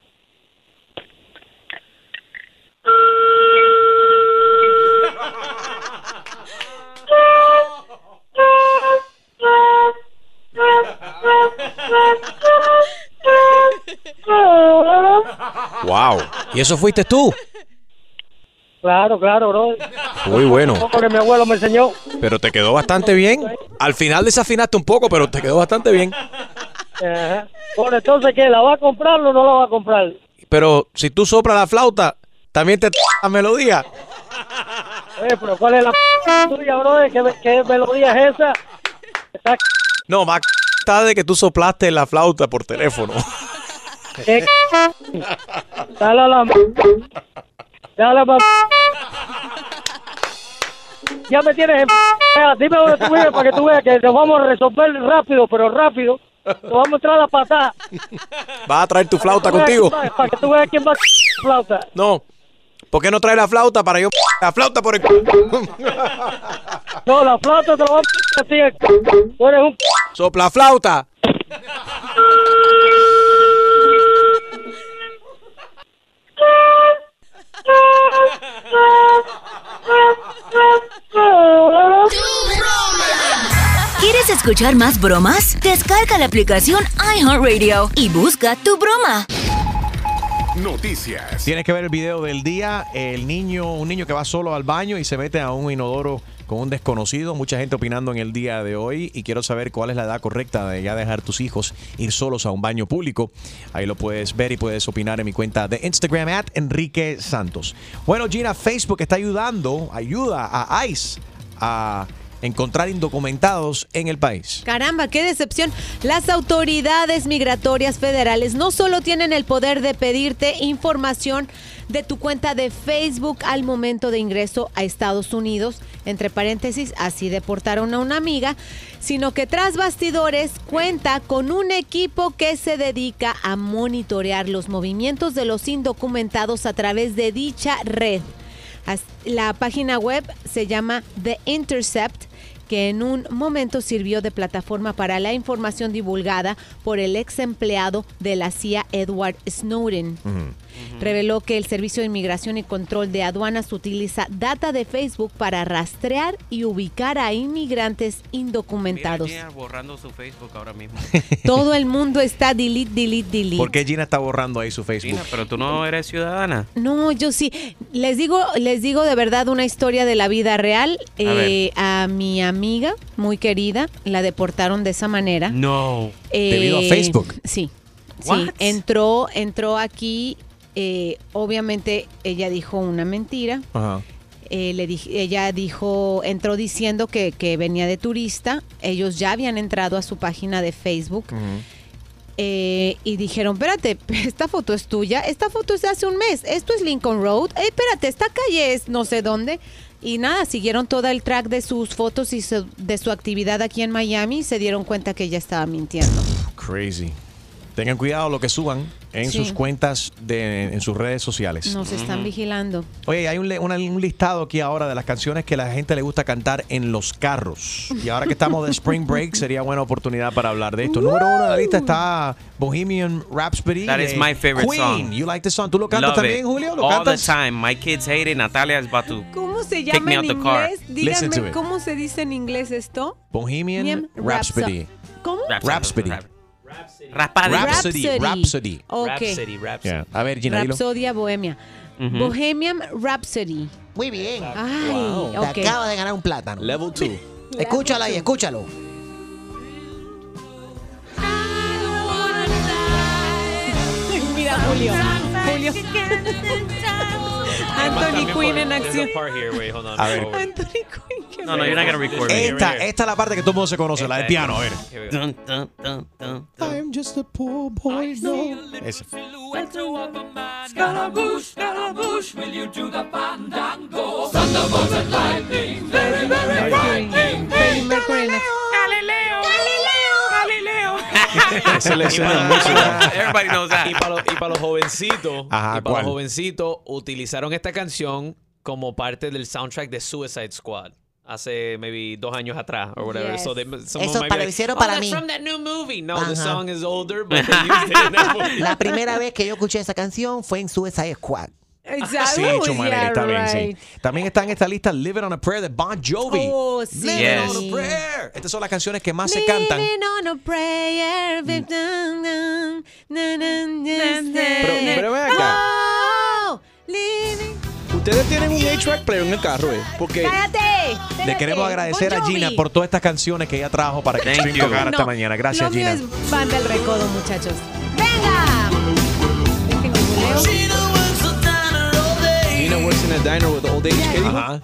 Wow. ¿Y eso fuiste tú? Claro, claro, bro. Muy bueno. Porque mi abuelo me enseñó. Pero te quedó bastante bien. Al final desafinaste un poco, pero te quedó bastante bien. Ajá. Bueno, entonces, ¿qué? ¿La va a comprar o no la va a comprar? Pero si tú soplas la flauta, también te la melodía. Oye, pero ¿cuál es la tuya, bro? ¿Qué, qué melodía es esa? Está No, más de que tú soplaste la flauta por teléfono. ¿Qué? Dale a la... Dale a la... Ya me tienes en... Dime dónde tú vives para que tú veas que nos vamos a resolver rápido, pero rápido. Nos vamos a entrar a la patada. ¿Vas a traer tu flauta Para contigo? veas- Para que tú veas quién va a flauta. No. ¿Por qué no trae la flauta para yo la flauta por el No, la flauta te la voy a. Tú eres un... Sopla flauta. Escuchar más bromas? Descarga la aplicación iHeartRadio y busca tu broma. Noticias. Tienes que ver el video del día. El niño, un niño que va solo al baño y se mete a un inodoro con un desconocido. Mucha gente opinando en el día de hoy y quiero saber cuál es la edad correcta de ya dejar tus hijos ir solos a un baño público. Ahí lo puedes ver y puedes opinar en mi cuenta de Instagram at Enrique Santos. Bueno, Gina, Facebook está ayudando, ayuda a ICE a encontrar indocumentados en el país. Caramba, qué decepción. Las autoridades migratorias federales no solo tienen el poder de pedirte información de tu cuenta de Facebook al momento de ingreso a Estados Unidos, entre paréntesis, así deportaron a una amiga, sino que tras bastidores cuenta con un equipo que se dedica a monitorear los movimientos de los indocumentados a través de dicha red. La página web se llama The Intercept, que en un momento sirvió de plataforma para la información divulgada por el ex empleado de la CIA Edward Snowden. Reveló que el Servicio de Inmigración y Control de Aduanas utiliza data de Facebook para rastrear y ubicar a inmigrantes indocumentados. Gina borrando su Facebook ahora mismo. Todo el mundo está delete, delete, delete. ¿Por qué Gina está borrando ahí su Facebook? Gina, pero tú no eres ciudadana. No, yo sí. Les digo, les digo de verdad una historia de la vida real. Eh, a, mi amiga, muy querida, la deportaron de esa manera. No. Debido a Eh, Facebook. Sí. Sí, entró, entró aquí. Eh, obviamente ella dijo una mentira. Ajá. Eh, le ella dijo, entró diciendo que, que venía de turista. Ellos ya habían entrado a su página de Facebook. Eh, y dijeron, espérate, esta foto es tuya, esta foto es de hace un mes, esto es Lincoln Road, Eh, espérate, esta calle es no sé dónde. Y nada, siguieron todo el track de sus fotos y su- de su actividad aquí en Miami y se dieron cuenta que ella estaba mintiendo. Crazy. Tengan cuidado lo que suban en Sí. sus cuentas, de, en sus redes sociales. Nos están vigilando. Oye, hay un, listado aquí ahora de las canciones que la gente le gusta cantar en los carros. Y ahora que estamos de Spring Break, sería buena oportunidad para hablar de esto. Número uno de la lista está Bohemian Rhapsody. That is my favorite Queen. song. You like the song? ¿Tú lo cantas Love también, it. Julio? ¿Lo All cantas? the time. My kids hate it. Natalia is about to ¿Cómo se llama me en out the car. inglés? Listen to Díganme, it. ¿cómo se dice en inglés esto? Bohemian Bohemian Rhapsody. Rhapsody. Rhapsody. Rhapsody. Rhapsody. Rhapsody. Ok. Rhapsody, Rhapsody. Yeah. A ver, Gina. Rhapsodia Bohemia. Bohemian Rhapsody. Muy bien. Ay, Wow. Te acaba de ganar un plátano. Level 2. Escúchala ahí, escúchalo. Mira, Julio. Julio. Anthony Quinn en acción. A ver. Anthony Quinn. qué No, no, you're not gonna record me. Esta, esta es la parte que todo el mundo se conoce, la del piano. A ver. Dun, dun, dun, dun, dun. I'm just a poor boy, no. Esa. Will you do the fandango? Thunderbolt and lightning, Esa es la escena. Everybody knows that. Y para los, y para los jovencitos, Ajá, y para ¿cuál? los jovencitos utilizaron esta canción como parte del soundtrack de Suicide Squad. Hace maybe dos años atrás or whatever. Yes. So they, Eso para- lo like, hicieron "Oh, para that's mí." from that new movie. No, the song is older, but they used it in that movie. La primera vez que yo escuché esa canción fue en Suicide Squad. Exacto. Sí, Chumaleri, yeah, está bien, right. sí. También está en esta lista Living on a Prayer de Bon Jovi. Oh, sí. Living Yes. on a Prayer. Estas son las canciones que más se cantan. Living on a prayer. Mm. Pero, pero ven acá. Oh, living. Ustedes tienen un 8-track player en el carro, ¿eh? Porque Cállate. Le queremos agradecer Bon a Gina por todas estas canciones que ella trajo para que you. tocara esta mañana. Gracias, lo mío Gina. es banda del recodo, muchachos. ¡Venga! Dejen que googleo. Gina works in a diner with old age. ¿Qué dijo? Ajá.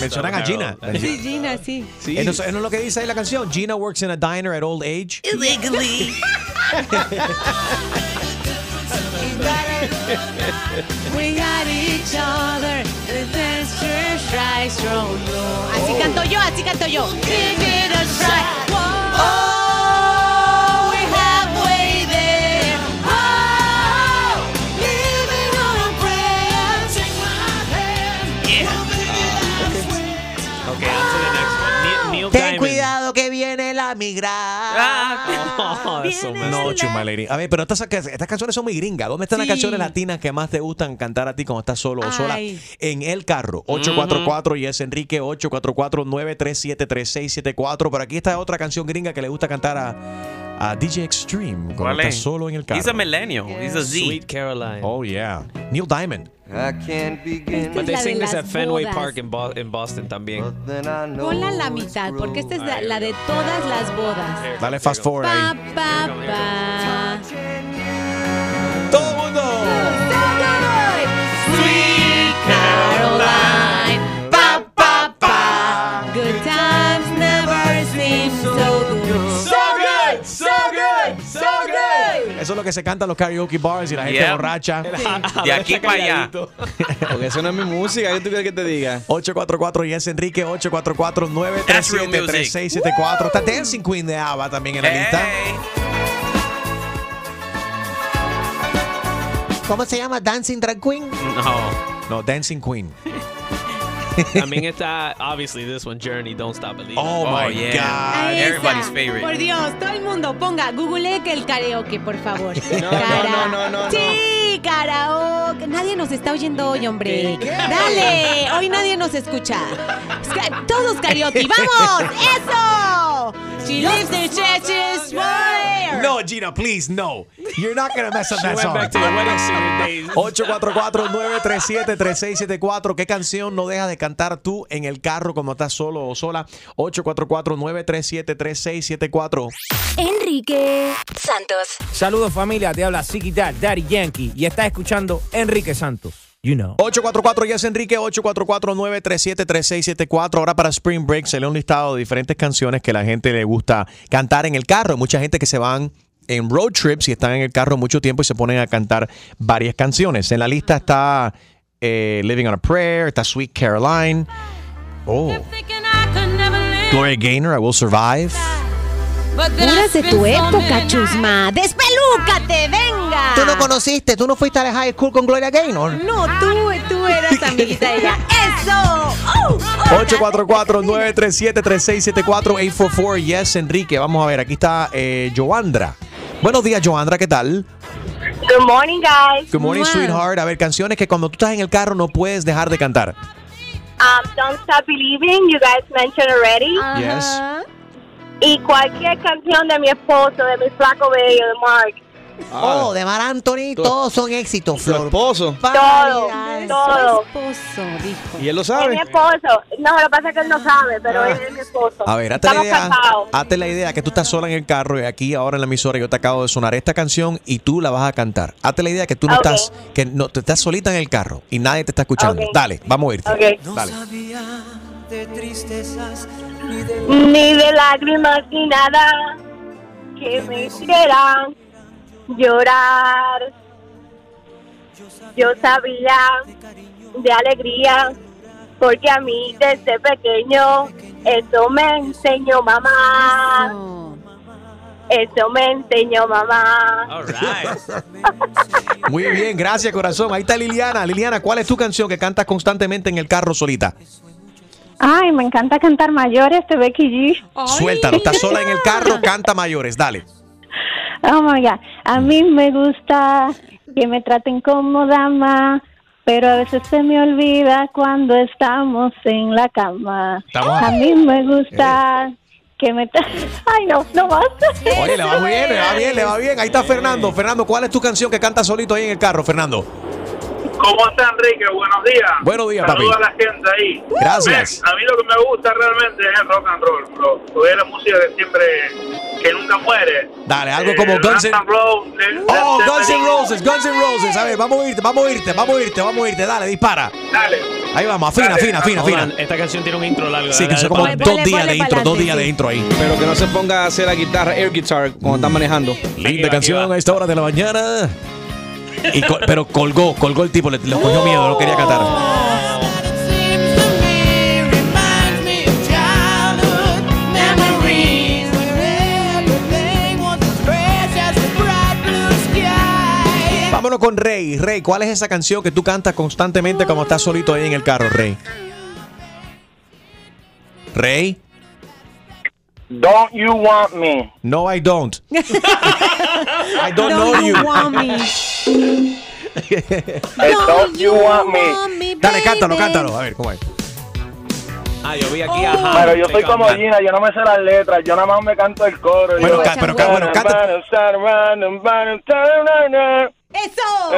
Mencionan a Gina. Sí, Gina, sí. Sí. ¿Es no es no lo que dice ahí la canción? Gina works in a diner at old age. Illegally. We got each other. Let's just try strong. Así canto yo, así canto yo. Give it a try. Viene la migra. Oh, that's so messed No, up. Chumaleri. A ver, pero estas, estas canciones son muy gringas. ¿Dónde están las canciones latinas que más te gustan cantar a ti cuando estás solo o sola? En el carro. 844 y es Enrique 844-937-3674. Pero aquí está otra canción gringa que le gusta cantar a, a DJ Extreme cuando solo en el carro. He's a millennial. He's a Z. Sweet Caroline. Oh, yeah. Neil Diamond. I can't begin. But they sing this at Fenway bodas. Park in, Bo- in Boston también. Ponla a la mitad, porque esta es la, la de todas las bodas. Dale fast forward ahí. pa, pa. ¡Todo lo que se canta en los karaoke bars y la gente Yeah. borracha. De aquí para allá. Porque eso no es mi música. ¿Qué tú quieres que te diga? 844 y es Enrique 844-937-3674. Está Dancing Queen de ABBA también en la lista. ¿Cómo se llama? Dancing Drag Queen. No. No, Dancing Queen. También está, obviously, this one, Journey, Don't Stop Believing. Oh, Oh, my yeah. God. Everybody's favorite. Por Dios, todo el mundo ponga, googlee que el karaoke, por favor. No, no, no, no, no. Sí. Karaoke. Nadie nos está oyendo hoy, hombre. Dale, hoy nadie nos escucha. Todos karaoke, ¡vamos! ¡Eso! She lives in churches, where? No, Gina, please, no. You're not gonna mess up that song. back to the wedding singer days. 844-937-3674. ¿Qué canción no dejas de cantar tú en el carro cuando estás solo o sola? 844-937-3674. Enrique Santos. Saludos familia, te habla Siki Dad, Daddy Yankee y estás escuchando Enrique Santos. You know. 844 Yes Enrique, 844-937-3674. Ahora para Spring Break se lee un listado de diferentes canciones que la gente le gusta cantar en el carro. Hay mucha gente que se van en road trips y están en el carro mucho tiempo y se ponen a cantar varias canciones. En la lista está eh, Living on a Prayer, está Sweet Caroline. Oh. Gloria Gaynor, I Will Survive. Puras de tu época, chusma. ¡Despelúcate, venga! ¿Tú no conociste? ¿Tú no fuiste a la high school con Gloria Gaynor? No, tú, tú eras amiguita de ella. ¡Eso! ¡Oh! 844-937-3674, 844 Yes Enrique. Vamos a ver, aquí está eh, Joandra. Buenos días, Joandra, ¿qué tal? Good morning, guys. Good morning, sweetheart. A ver, canciones que cuando tú estás en el carro no puedes dejar de cantar. Um, Don't Stop Believing, you guys mentioned already. Yes. Y cualquier canción de mi esposo, de mi flaco bello, de Mark. Oh, de Mar Anthony, todos son éxitos, Flor. esposo. Todo, todo. esposo, dijo. Y él lo Es sabe. mi esposo. No, lo que pasa es que él no sabe, pero él es mi esposo. A ver, hazte la, idea, hazte la idea que tú estás sola en el carro y aquí ahora en la emisora yo te acabo de sonar esta canción y tú la vas a cantar. Hazte la idea que tú no estás, que no, te estás solita en el carro y nadie te está escuchando. Dale, vamos a irte. Ok. Dale. de tristezas ni de Ni de lágrimas ni nada que me hicieran llorar. Yo sabía de alegría porque a mí desde pequeño eso me enseñó mamá. Eso me enseñó mamá. Muy bien, gracias corazón. Ahí está Liliana. Liliana, ¿cuál es tu canción que cantas constantemente en el carro solita? Ay, me encanta cantar mayores de Becky G. Suéltalo, estás sola en el carro, canta mayores, dale. Oh my God. A mí me gusta que me traten como dama, pero a veces se me olvida cuando estamos en la cama. Estamos- A mí me gusta que me Ay, no, no más. Oye, le va bien, le va bien, le va bien. Ahí está Fernando. Fernando, ¿cuál es tu canción que cantas solito ahí en el carro, Fernando? ¿Cómo está Enrique? Buenos días. Buenos días, Saludos papi. a la gente ahí. Gracias. Ven, a mí lo que me gusta realmente es el rock and roll, bro. Porque es la música que siempre, que nunca muere. Dale, algo Eh, como Guns N' de- Oh, Guns N' Roses, Guns N' Roses. A ver, vamos a irte, vamos a irte, vamos a irte, vamos a irte. Dale, dispara. Dale. Ahí vamos, afina, afina, afina, afina. on, Esta canción tiene un intro largo. Sí, que dale, son como dale, dos días de intro, dos días de intro ahí. Pero que no se ponga a hacer la guitarra, air guitar, cuando está manejando. Linda canción a esta hora de la mañana. Y col- pero colgó, colgó el tipo, le, le cogió miedo, no quería cantar. Vámonos con Rey. Rey, ¿cuál es esa canción que tú cantas constantemente como estás solito ahí en el carro, Rey? Rey. Don't you want me? No, I don't. I don't, know you. Don't you want me? Dale, cántalo, cántalo. A ver, ¿cómo es? Ah, yo vi aquí, Oh. ajá. Pero yo soy como that. Gina, yo no me sé las letras, yo nada más me canto el coro. Bueno, yo, ca- pero ca- bueno, canta- ¡Eso!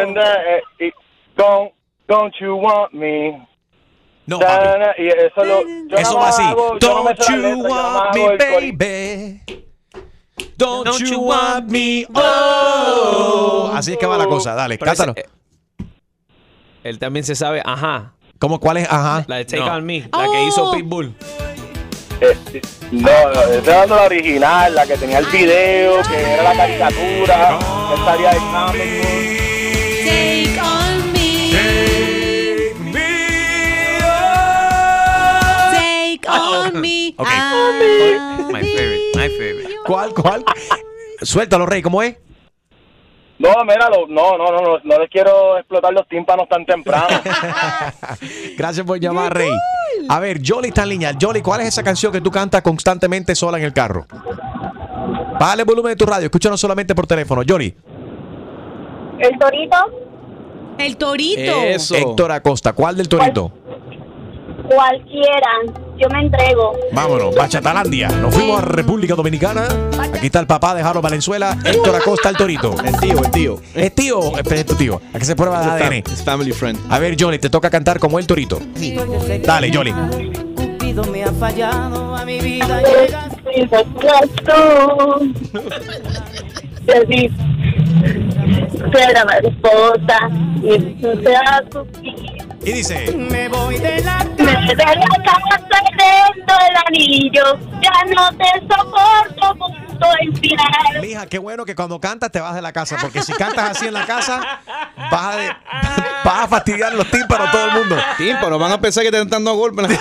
Don't, don't you want me? No, Y eso, lo, yo Eso va más así. hago- yo no me Don't sé las you letras, yo nada más want hago me, el baby? Don't, you want me? Oh. Así es que va la cosa. Dale, Pero ese-. Él también se sabe, ajá. ¿Cómo cuál es? Ajá. La de Take No. On Me, la que hizo Pitbull. No, no, estoy dando la original, la que tenía el video, que era la caricatura, que salía de on me. Ok. My favorite, my favorite. ¿Cuál, cuál? Suéltalo, Rey, ¿cómo es? No, míralo, no, no, no, no, no les quiero explotar los tímpanos tan temprano. Gracias por llamar, Rey. A ver, Jolly está en línea. Jolly, ¿cuál es esa canción que tú cantas constantemente sola en el carro? Bájale el volumen de tu radio, escúchanos solamente por teléfono. Jolly. El torito. El torito. Héctor Acosta, ¿cuál del torito? Cualquiera. Yo me entrego. Vámonos, Bachatalandia. Nos fuimos a República Dominicana. Aquí está el papá de Jaro Valenzuela, Héctor Acosta, el torito. El tío, el tío. Es tío, es tu tío. A que se prueba de ADN. Es family friend. A ver, Johnny, te toca cantar como el torito. Dale, Johnny. Cupido me ha fallado a mi vida. Será mariposa y tú seas tu Y dice. Me voy de la Me de la casa perdiendo el anillo. Ya no te soporto, punto inspirar. Mija, qué bueno que cuando cantas te vas de la casa, porque si cantas así en la casa, vas a, de- vas a fastidiar los tímpanos a todo el mundo. Tímpano, van a pensar que te están dando golpes.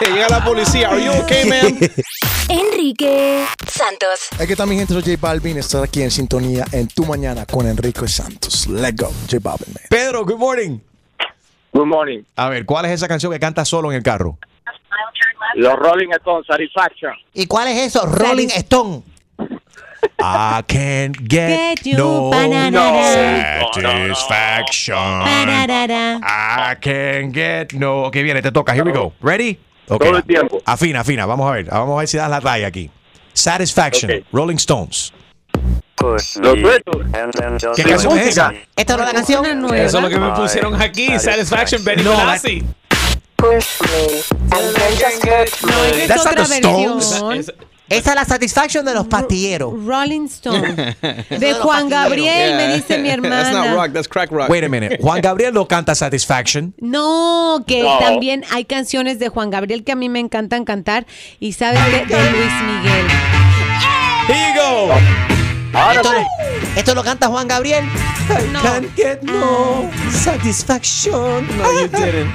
Te Llega la policía. Are you okay, man? Enrique Santos. Aquí está mi gente, soy J Balvin. Estar aquí en sintonía en Tu Mañana con Enrique Santos. Let's go, J Balvin, man. Pedro, good morning. Good morning. A ver, ¿cuál es esa canción que cantas solo en el carro? Los Rolling Stones, Satisfaction. ¿Y cuál es eso? Rolling Stone. I can't get, Get you, no banana. satisfaction. I can't get no. Ok, viene, te toca. Here we go. Ready? Todo el tiempo. Afina, afina. Vamos a ver. Vamos a ver si das la talla aquí. Satisfaction. Rolling Stones. Duetos. ¿Qué canción es esa? ¿Esta no es la canción? Eso es lo que me pusieron aquí. Satisfaction, Benny No, Benassi. Es That's not otra the Stones. Esa es la satisfaction de los pastilleros. Rolling Stone. De Juan. Gabriel, me dice mi That's not hermana. rock, that's crack rock. Wait a minute. Juan Gabriel no canta Satisfaction. No, que No. también hay canciones de Juan Gabriel que a mí me encantan cantar y sabes de, de Luis Miguel. Here you go. Esto, lo, esto lo canta Juan Gabriel. No. Can't get no satisfaction. No, you didn't.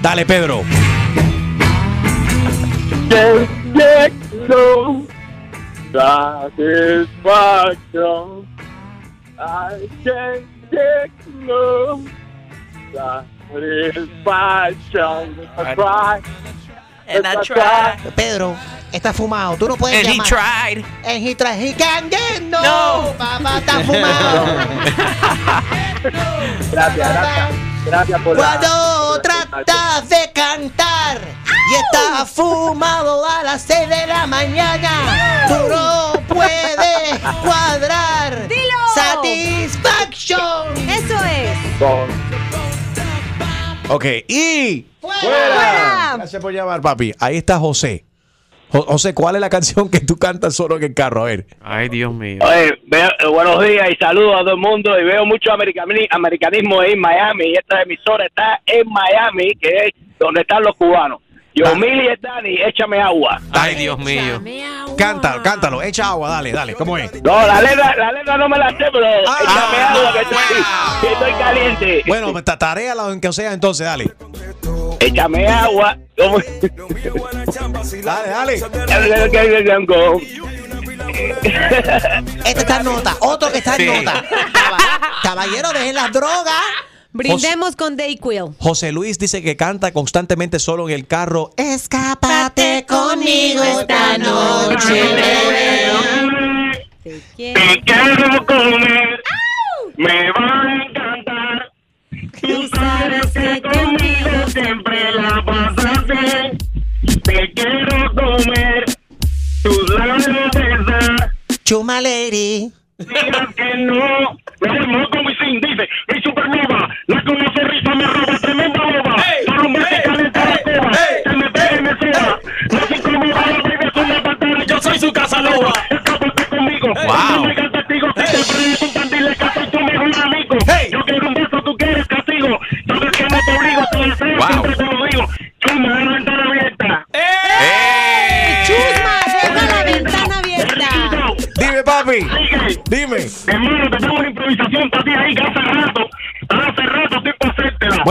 Dale, Pedro. Can't get no satisfaction. I can't get no satisfaction. I try. And I tried. Pedro, está fumado. Tú no puedes And he llamar. tried. And he tried. He can't get no. No. Papá está fumado. Gracias, gracias. Gracias por la- Cuando tratas de cantar y estás fumado a las 6 de la mañana, tú no puedes cuadrar. ¡Dilo! Satisfaction. Eso es. Ok, y. ¡Fuera! Gracias por llamar, papi. Ahí está José. Jo- José, ¿cuál es la canción que tú cantas solo en el carro? A ver. Ay, Dios mío. Oye, veo- eh, buenos días y saludos a todo el mundo y veo mucho americani- americanismo en Miami y esta emisora está en Miami, que es donde están los cubanos. Yo, Mili y Dani, échame agua. Ay, Dios mío. Cántalo, cántalo. Echa agua, dale, dale. ¿Cómo es? No, la letra, la letra no me la sé, pero échame ah, agua que estoy, que estoy caliente. Bueno, ta- taréala en que sea entonces, dale. Échame agua. ¿Cómo? Dale, dale. Este está en nota. Otro que está en Sí. nota. Caba- Caballero, dejen las drogas. Brindemos con Dayquil. José Luis dice que canta constantemente solo en el carro. Escápate conmigo esta noche, Te quiero comer. Me va a encantar. Tú sabes que conmigo siempre la pasas bien. Te quiero comer. Tus labios besar. Chuma lady. Digas que no. Me con mi sin, dice. Mi supernova. La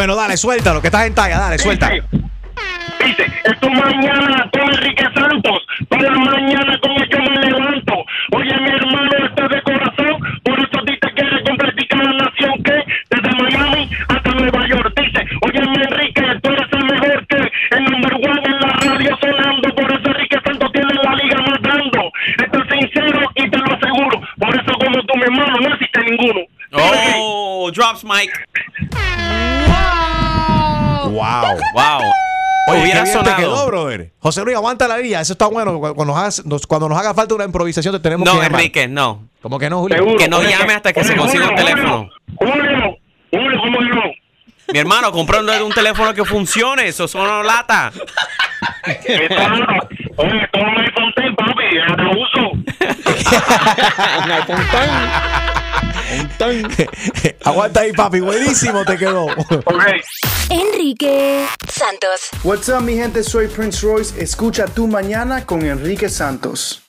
Bueno, dale, suéltalo, que estás en talla, dale, suelta. Dice, es tu mañana con Enrique Santos, por la mañana con el que me levanto. Oye, mi hermano, este de corazón, por eso a ti te quiere completicar la nación que desde Miami hasta Nueva York. Dice, oye, mi Enrique, tú eres el mejor que el number one en la radio sonando. Por eso Enrique Santos tiene la liga matando. Esto es sincero y te lo aseguro. Por eso como tú, mi hermano, no existe ninguno. drops mic. Hubiera sonado. te quedó, brother. José Luis, aguanta la línea. Eso está bueno. Cu- Cuando nos, hagas- nos- cuando nos haga falta una improvisación, te tenemos No, que llamar. Enrique, no. ¿Cómo que no, Julio? Que no llame hasta que se consiga un teléfono. Julio, Julio, ¿cómo que no? Mi hermano, comprando un teléfono que funcione. Eso son lata. Oye, toma 10, papi, ya lo uso. Aguanta ahí, papi. Buenísimo te quedó. Enrique What's up, mi gente? Soy Prince Royce. Escucha tu mañana con Enrique Santos.